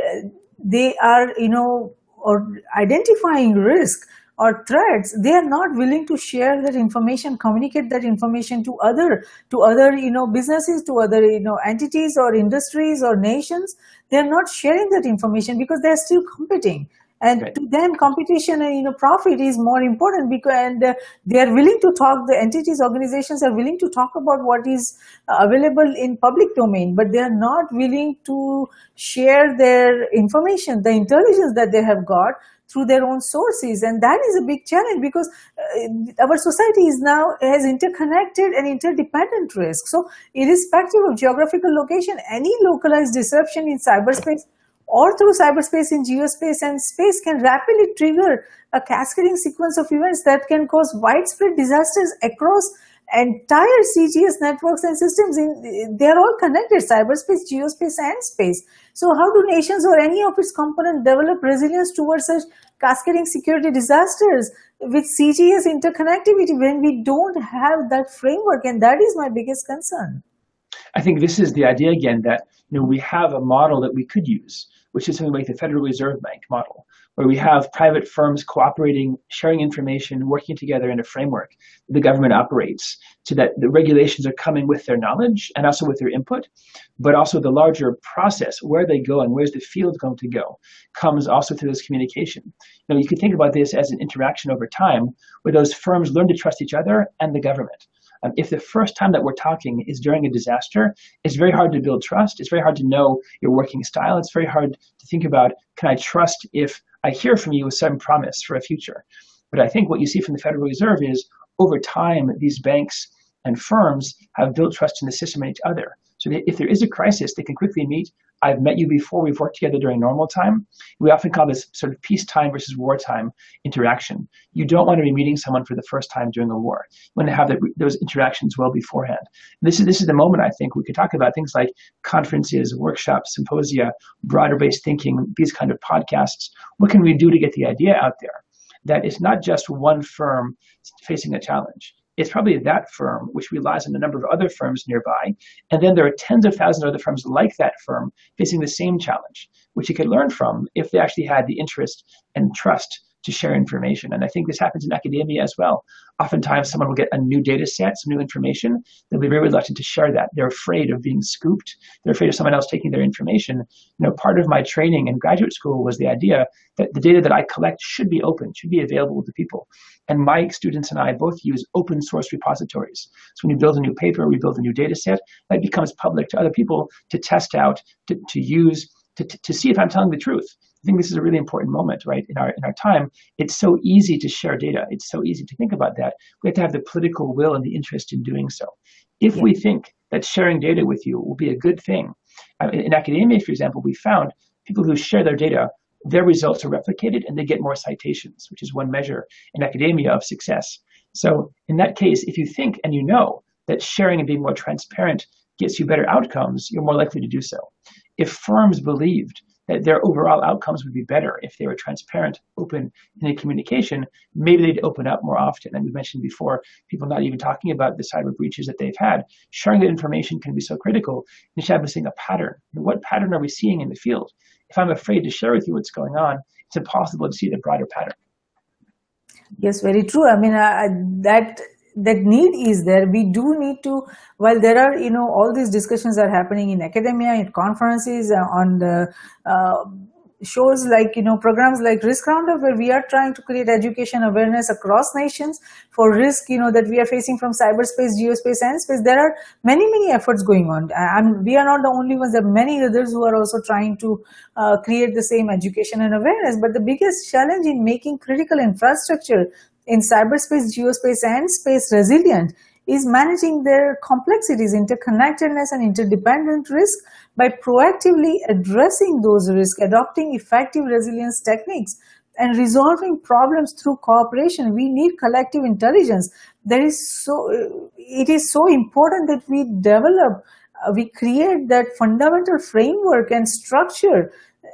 they are, you know, or identifying risk or threats, they are not willing to share that information, communicate that information to other, to other, you know, businesses, to other, you know, entities or industries or nations. They are not sharing that information because they are still competing and right. to them competition and you know profit is more important because and uh, they are willing to talk the entities organizations are willing to talk about what is uh, available in public domain but they are not willing to share their information the intelligence that they have got through their own sources and that is a big challenge because uh, our society is now has interconnected and interdependent risk so irrespective of geographical location any localized disruption in cyberspace or through cyberspace in geospace and space can rapidly trigger a cascading sequence of events that can cause widespread disasters across entire CGS networks and systems. In, they're all connected, cyberspace, geospace, and space. So how do nations or any of its components develop resilience towards such cascading security disasters with CGS interconnectivity when we don't have that framework? And that is my biggest concern. I think this is the idea again that you know we have a model that we could use which is something like the Federal Reserve Bank model, where we have private firms cooperating, sharing information, working together in a framework that the government operates so that the regulations are coming with their knowledge and also with their input, but also the larger process, where they go and where's the field going to go, comes also through this communication. Now, you can think about this as an interaction over time where those firms learn to trust each other and the government. Um, if the first time that we're talking is during a disaster, it's very hard to build trust. It's very hard to know your working style. It's very hard to think about, can I trust if I hear from you with some promise for a future? But I think what you see from the Federal Reserve is over time, these banks and firms have built trust in the system and each other. So if there is a crisis, they can quickly meet. I've met you before. We've worked together during normal time. We often call this sort of peacetime versus wartime interaction. You don't want to be meeting someone for the first time during a war. You want to have those interactions well beforehand. This is this is the moment I think we could talk about things like conferences, workshops, symposia, broader based thinking, these kind of podcasts. What can we do to get the idea out there? That it's not just one firm facing a challenge it's probably that firm which relies on a number of other firms nearby. And then there are tens of thousands of other firms like that firm facing the same challenge, which you could learn from if they actually had the interest and trust to share information. And I think this happens in academia as well. Oftentimes, someone will get a new data set, some new information. They'll be very reluctant to share that. They're afraid of being scooped. They're afraid of someone else taking their information. You know, part of my training in graduate school was the idea that the data that I collect should be open, should be available to people. And my students and I both use open source repositories. So when you build a new paper, we build a new data set, that becomes public to other people to test out, to, to use, to, to see if I'm telling the truth. I think this is a really important moment, right? In our in our time, it's so easy to share data. It's so easy to think about that. We have to have the political will and the interest in doing so. If yeah. we think that sharing data with you will be a good thing, uh, in academia, for example, we found people who share their data, their results are replicated and they get more citations, which is one measure in academia of success. So in that case, if you think and you know that sharing and being more transparent gets you better outcomes, you're more likely to do so. If firms believed their overall outcomes would be better if they were transparent, open in their communication, maybe they'd open up more often. And we mentioned before, people not even talking about the cyber breaches that they've had. Sharing that information can be so critical in establishing a pattern. What pattern are we seeing in the field? If I'm afraid to share with you what's going on, it's impossible to see the broader pattern. Yes, very true. I mean, uh, that that need is there we do need to while there are you know all these discussions are happening in academia in conferences uh, on the uh, shows like you know programs like risk roundup where we are trying to create education awareness across nations for risk you know that we are facing from cyberspace geospace and space. There are many many efforts going on and we are not the only ones. There are many others who are also trying to uh, create the same education and awareness. But the biggest challenge in making critical infrastructure in cyberspace, geospace, and space resilient is managing their complexities, interconnectedness, and interdependent risk by proactively addressing those risks, adopting effective resilience techniques, and resolving problems through cooperation. We need collective intelligence. There is so it is so important that we develop, uh, we create that fundamental framework and structure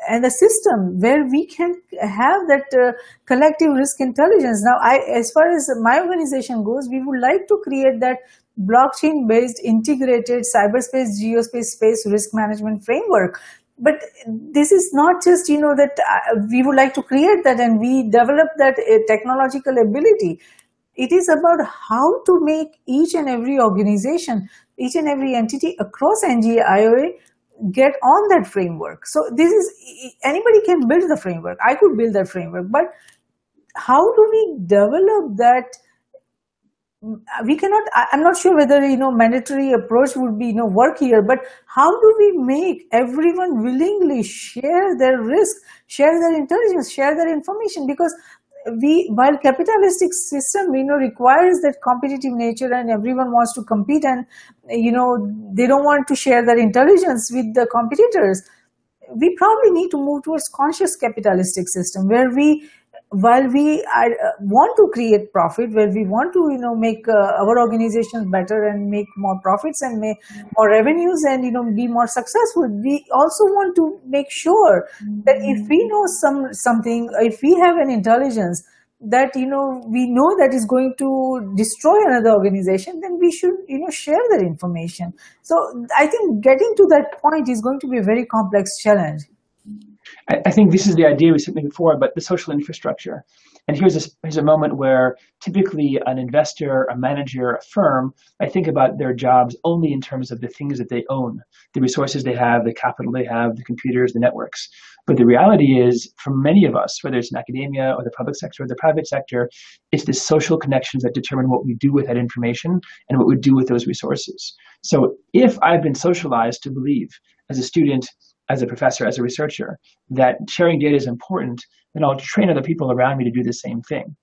and a system where we can have that uh, collective risk intelligence. Now, I, as far as my organization goes, we would like to create that blockchain-based integrated cyberspace, geospace, space risk management framework. But this is not just, you know, that uh, we would like to create that and we develop that uh, technological ability. It is about how to make each and every organization, each and every entity across NGA IOA get on that framework. So this is, anybody can build the framework. I could build that framework, but how do we develop that? We cannot, I'm not sure whether, you know, mandatory approach would be, you know, work here, but how do we make everyone willingly share their risk, share their intelligence, share their information? Because we while capitalistic system you know requires that competitive nature and everyone wants to compete and you know they don't want to share their intelligence with the competitors. We probably need to move towards conscious capitalistic system where we while we uh, want to create profit, where we want to, you know, make uh, our organizations better and make more profits and make more revenues and, you know, be more successful, we also want to make sure that if we know some something, if we have an intelligence that, you know, we know that is going to destroy another organization, then we should, you know, share that information. So I think getting to that point is going to be a very complex challenge. I, I think this is the idea we said before, but the social infrastructure. And here's a, here's a moment where typically an investor, a manager, a firm, I think about their jobs only in terms of the things that they own, the resources they have, the capital they have, the computers, the networks. But the reality is, for many of us, whether it's in academia or the public sector or the private sector, it's the social connections that determine what we do with that information and what we do with those resources. So if I've been socialized to believe as a student as a professor, as a researcher, that sharing data is important, then I'll train other people around me to do the same thing.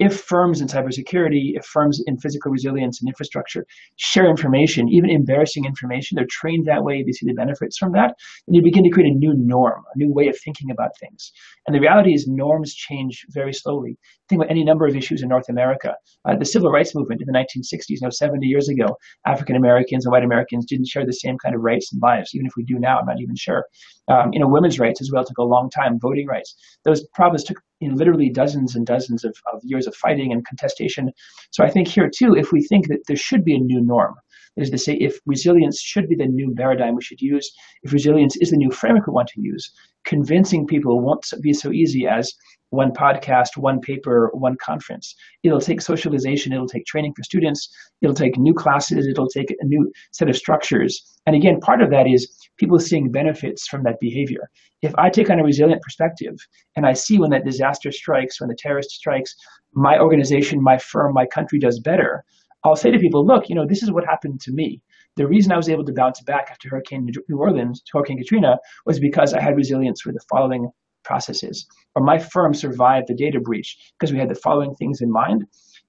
If firms in cybersecurity, if firms in physical resilience and infrastructure share information, even embarrassing information, they're trained that way, they see the benefits from that, and you begin to create a new norm, a new way of thinking about things. And the reality is norms change very slowly. Think about any number of issues in North America. Uh, the civil rights movement in the 1960s, you know, 70 years ago, African Americans and white Americans didn't share the same kind of rights and lives. Even if we do now, I'm not even sure. Um, you know, women's rights as well took a long time, voting rights. Those problems took know, literally dozens and dozens of, of years of fighting and contestation. So I think here too, if we think that there should be a new norm, that is to say, if resilience should be the new paradigm we should use, if resilience is the new framework we want to use, convincing people won't be so easy as one podcast, one paper, one conference. It'll take socialization, it'll take training for students, it'll take new classes, it'll take a new set of structures. And again, part of that is people seeing benefits from that behavior. If I take on a resilient perspective and I see when that disaster strikes, when the terrorist strikes, my organization, my firm, my country does better, I'll say to people, look, you know, this is what happened to me. The reason I was able to bounce back after Hurricane New Orleans, Hurricane Katrina, was because I had resilience for the following processes. Or my firm survived the data breach because we had the following things in mind.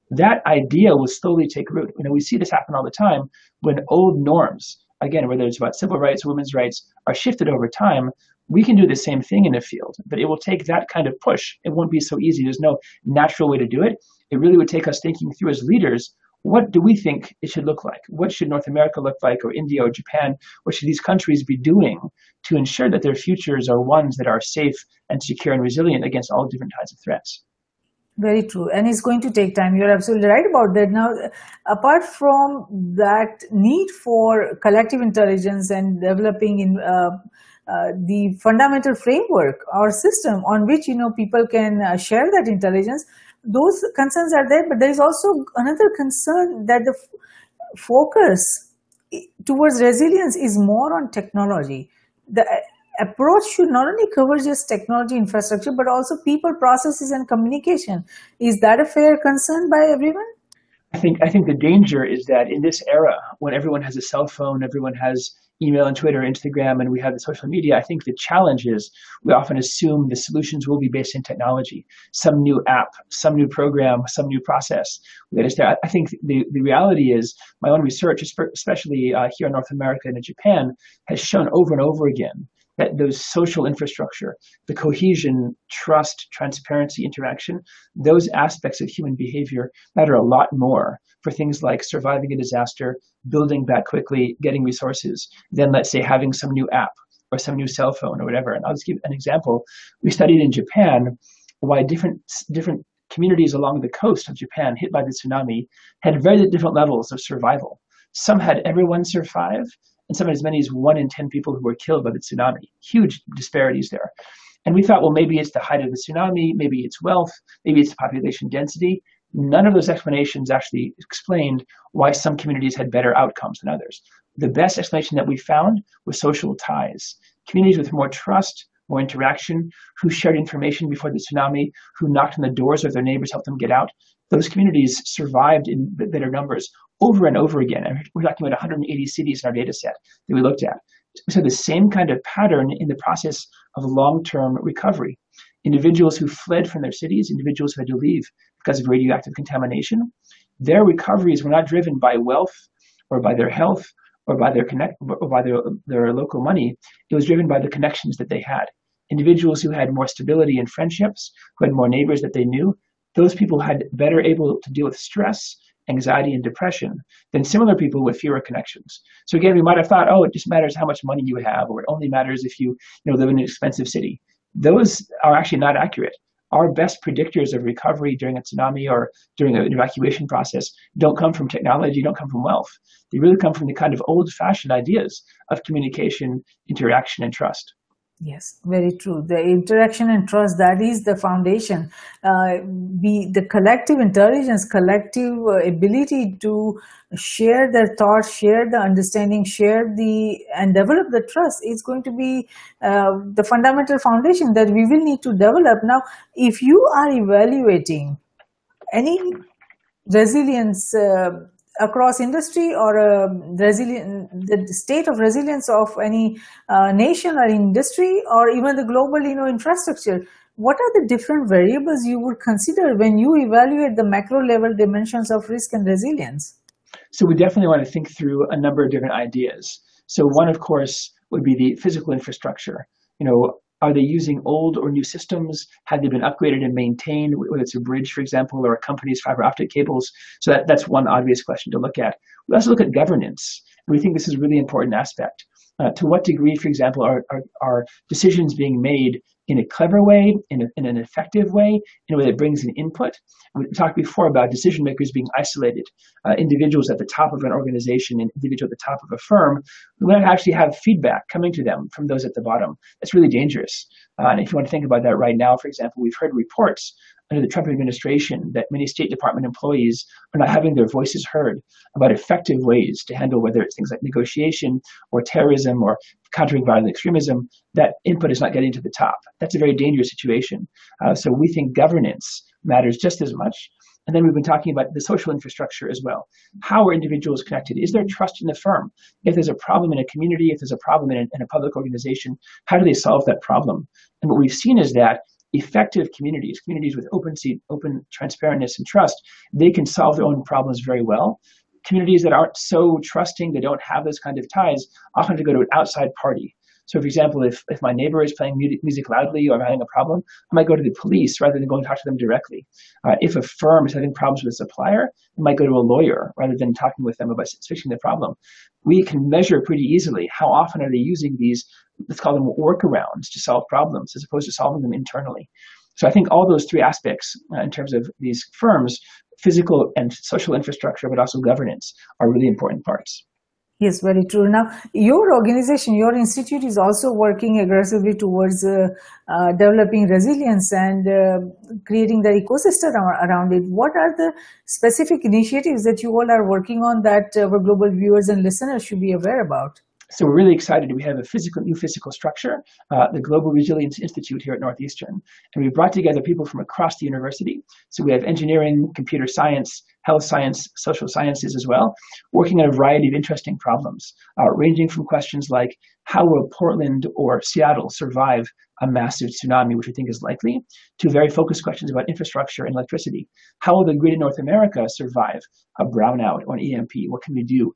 That idea will slowly take root. You know, we see this happen all the time when old norms, again, whether it's about civil rights, women's rights, are shifted over time. We can do the same thing in the field, but it will take that kind of push. It won't be so easy. There's no natural way to do it. It really would take us thinking through as leaders what do we think it should look like? What should North America look like, or India, or Japan? What should these countries be doing to ensure that their futures are ones that are safe and secure and resilient against all different kinds of threats? Very true. And it's going to take time. You're absolutely right about that. Now, apart from that need for collective intelligence and developing in uh, uh, the fundamental framework or system on which you know people can uh, share that intelligence those concerns are there, but there is also another concern that the f- focus towards resilience is more on technology. The uh, approach should not only cover just technology infrastructure, but also people, processes, and communication. Is that a fair concern by everyone? I think I think the danger is that in this era, when everyone has a cell phone, everyone has email and Twitter, Instagram, and we have the social media, I think the challenge is we often assume the solutions will be based in technology, some new app, some new program, some new process. I think the, the reality is my own research, especially uh, here in North America and in Japan, has shown over and over again that those social infrastructure, the cohesion, trust, transparency, interaction, those aspects of human behavior matter a lot more for things like surviving a disaster, building back quickly, getting resources, than let's say having some new app or some new cell phone or whatever. And I'll just give an example. We studied in Japan why different different communities along the coast of Japan hit by the tsunami had very different levels of survival. Some had everyone survive, and some as many as one in 10 people who were killed by the tsunami. Huge disparities there. And we thought, well, maybe it's the height of the tsunami, maybe it's wealth, maybe it's population density. None of those explanations actually explained why some communities had better outcomes than others. The best explanation that we found was social ties. Communities with more trust, more interaction, who shared information before the tsunami, who knocked on the doors of their neighbors, helped them get out. Those communities survived in better numbers over and over again. And we're talking about 180 cities in our data set that we looked at. Saw the same kind of pattern in the process of long-term recovery. Individuals who fled from their cities, individuals who had to leave because of radioactive contamination, their recoveries were not driven by wealth or by their health or by their connect or by their, their local money. It was driven by the connections that they had. Individuals who had more stability in friendships, who had more neighbors that they knew, those people had better able to deal with stress anxiety and depression than similar people with fewer connections. So again, we might have thought, oh, it just matters how much money you have, or it only matters if you, you know, live in an expensive city. Those are actually not accurate. Our best predictors of recovery during a tsunami or during an evacuation process don't come from technology, don't come from wealth. They really come from the kind of old fashioned ideas of communication, interaction, and trust. Yes, very true. The interaction and trust, that is the foundation. Uh, be the collective intelligence, collective uh, ability to share their thoughts, share the understanding, share the, and develop the trust is going to be uh, the fundamental foundation that we will need to develop. Now, if you are evaluating any resilience uh, across industry or the state of resilience of any uh, nation or industry or even the global you know infrastructure what are the different variables you would consider when you evaluate the macro level dimensions of risk and resilience? So we definitely want to think through a number of different ideas. So one, of course, would be the physical infrastructure. You know, are they using old or new systems? Have they been upgraded and maintained, whether it's a bridge, for example, or a company's fiber optic cables? So that, that's one obvious question to look at. We also look at governance, and we think this is a really important aspect. Uh, to what degree, for example, are, are, are, decisions being made in a clever way, in, a, in, an effective way, in a way that brings an input? we talked before about decision makers being isolated, uh, individuals at the top of an organization, an individual at the top of a firm, who might actually have feedback coming to them from those at the bottom. That's really dangerous. Uh, and if you want to think about that right now, for example, we've heard reports under the Trump administration that many State Department employees are not having their voices heard about effective ways to handle whether it's things like negotiation or terrorism or countering violent extremism. That input is not getting to the top. That's a very dangerous situation. Uh, so we think governance matters just as much. And then we've been talking about the social infrastructure as well. How are individuals connected? Is there trust in the firm? If there's a problem in a community, if there's a problem in a, in a public organization, how do they solve that problem? And what we've seen is that effective communities, communities with open, seat, open transparentness and trust, they can solve their own problems very well. Communities that aren't so trusting, they don't have those kind of ties, often to go to an outside party. So, for example, if, if my neighbor is playing music loudly or I'm having a problem, I might go to the police rather than going to talk to them directly. Uh, if a firm is having problems with a supplier, I might go to a lawyer rather than talking with them about fixing the problem. We can measure pretty easily how often are they using these let's call them workarounds to solve problems as opposed to solving them internally. So I think all those three aspects uh, in terms of these firms, physical and social infrastructure, but also governance, are really important parts. Yes, very true. Now, your organization, your institute is also working aggressively towards uh, uh, developing resilience and uh, creating the ecosystem around it. What are the specific initiatives that you all are working on that our global viewers and listeners should be aware about? So we're really excited. We have a physical, new physical structure, uh, the Global Resilience Institute here at Northeastern, and we brought together people from across the university. So we have engineering, computer science, health science, social sciences as well, working on a variety of interesting problems, uh, ranging from questions like how will Portland or Seattle survive a massive tsunami, which we think is likely, to very focused questions about infrastructure and electricity. How will the grid in North America survive a brownout or an EMP? What can we do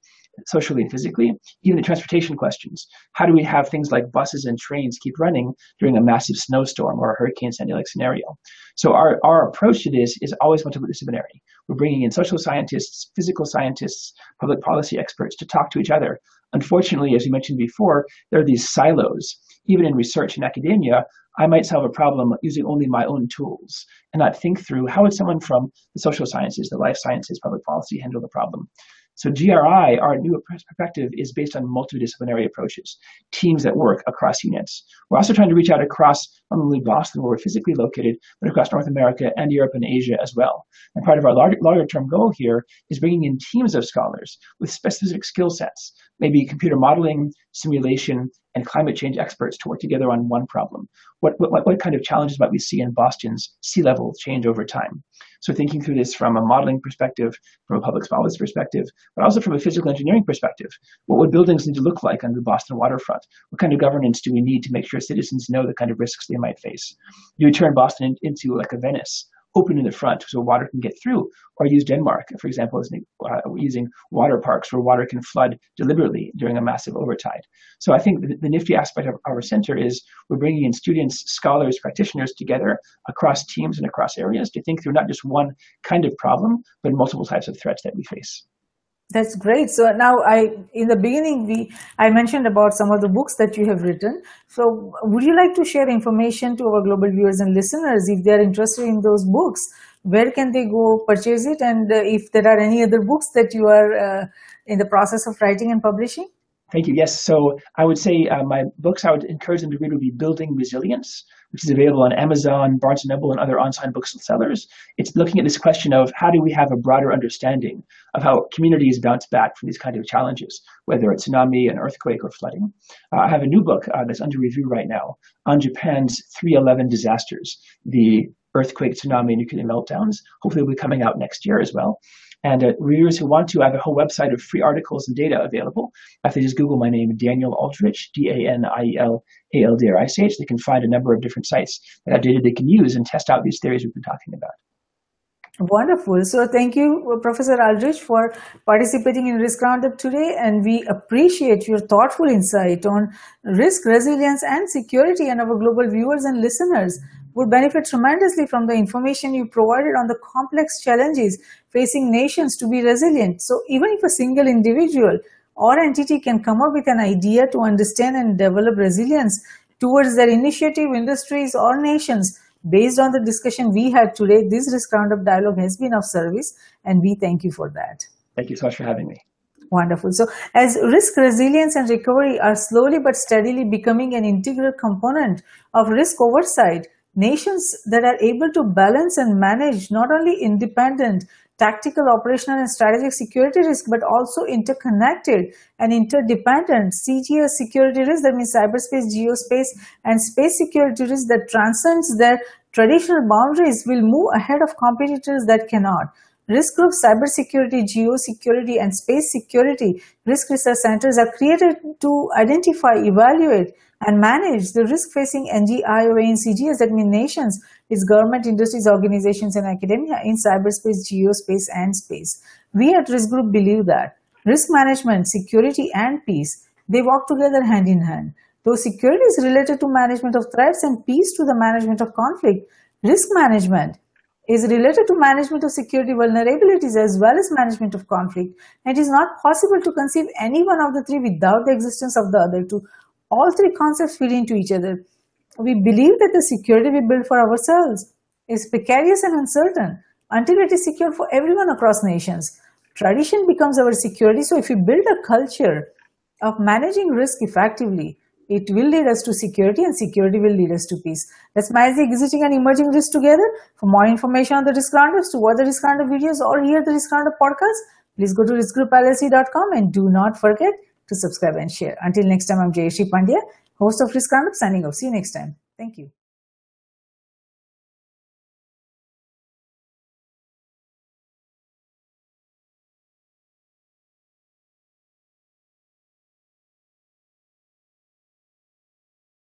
socially and physically? Even the transportation questions. How do we have things like buses and trains keep running during a massive snowstorm or a Hurricane Sandy-like scenario? So our, our approach to this is always multidisciplinary. We're bringing in social scientists, physical scientists, public policy experts to talk to each other. Unfortunately, as you mentioned before, there are these silos. Even in research and academia, I might solve a problem using only my own tools and not think through how would someone from the social sciences, the life sciences, public policy handle the problem. So GRI, our new perspective, is based on multidisciplinary approaches, teams that work across units. We're also trying to reach out across not only Boston, where we're physically located, but across North America and Europe and Asia as well. And part of our larger, larger term goal here is bringing in teams of scholars with specific skill sets, maybe computer modeling, simulation, and climate change experts to work together on one problem. What, what, what kind of challenges might we see in Boston's sea level change over time? So thinking through this from a modeling perspective, from a public policy perspective, but also from a physical engineering perspective. What would buildings need to look like on the Boston waterfront? What kind of governance do we need to make sure citizens know the kind of risks they might face? You we turn Boston into like a Venice? open in the front so water can get through, or use Denmark, for example, as uh, using water parks where water can flood deliberately during a massive overtide. So I think the, the nifty aspect of our center is we're bringing in students, scholars, practitioners together across teams and across areas to think through not just one kind of problem, but multiple types of threats that we face. That's great. So now I, in the beginning, we, I mentioned about some of the books that you have written. So would you like to share information to our global viewers and listeners if they're interested in those books? Where can they go purchase it? And uh, if there are any other books that you are uh, in the process of writing and publishing? Thank you. Yes. So I would say uh, my books I would encourage them to read would be Building Resilience, which is available on Amazon, Barnes & Noble, and other on-site booksellers. It's looking at this question of how do we have a broader understanding of how communities bounce back from these kind of challenges, whether it's tsunami, an earthquake, or flooding. Uh, I have a new book uh, that's under review right now on Japan's 311 disasters, the earthquake, tsunami, and nuclear meltdowns. Hopefully, it will be coming out next year as well. And uh, readers who want to, I have a whole website of free articles and data available. If they just Google my name, Daniel Aldrich, D-A-N-I-E-L-A-L-D-R-I-C-H, they can find a number of different sites that have data they can use and test out these theories we've been talking about. Wonderful. So thank you, Professor Aldrich, for participating in Risk Roundup today. And we appreciate your thoughtful insight on risk, resilience, and security. And our global viewers and listeners would benefit tremendously from the information you provided on the complex challenges facing nations to be resilient. So even if a single individual or entity can come up with an idea to understand and develop resilience towards their initiative, industries, or nations, Based on the discussion we had today, this Risk Roundup dialogue has been of service, and we thank you for that. Thank you so much for having me. Wonderful. So, as risk resilience and recovery are slowly but steadily becoming an integral component of risk oversight, nations that are able to balance and manage not only independent tactical, operational, and strategic security risk, but also interconnected and interdependent CGS security risk, that means cyberspace, geospace, and space security risk that transcends their traditional boundaries will move ahead of competitors that cannot. Risk groups, cybersecurity, geosecurity, and space security risk research centers are created to identify, evaluate, and manage the risk facing NGIOA and CGS, that means nations, its government, industries, organizations, and academia in cyberspace, geospace, and space. We at Risk Group believe that risk management, security, and peace, they walk together hand in hand. Though security is related to management of threats and peace to the management of conflict, risk management is related to management of security vulnerabilities as well as management of conflict. It is not possible to conceive any one of the three without the existence of the other two. All three concepts feed into each other. We believe that the security we build for ourselves is precarious and uncertain until it is secure for everyone across nations. Tradition becomes our security. So if we build a culture of managing risk effectively, it will lead us to security and security will lead us to peace. Let's manage the existing and emerging risks together. For more information on the risk roundups, to watch the risk roundup videos or hear the risk roundup podcast, please go to riskgroupllc.com and do not forget to subscribe and share. Until next time, I'm Jayashree Pandya, host of Risk Roundup, signing off. See you next time. Thank you.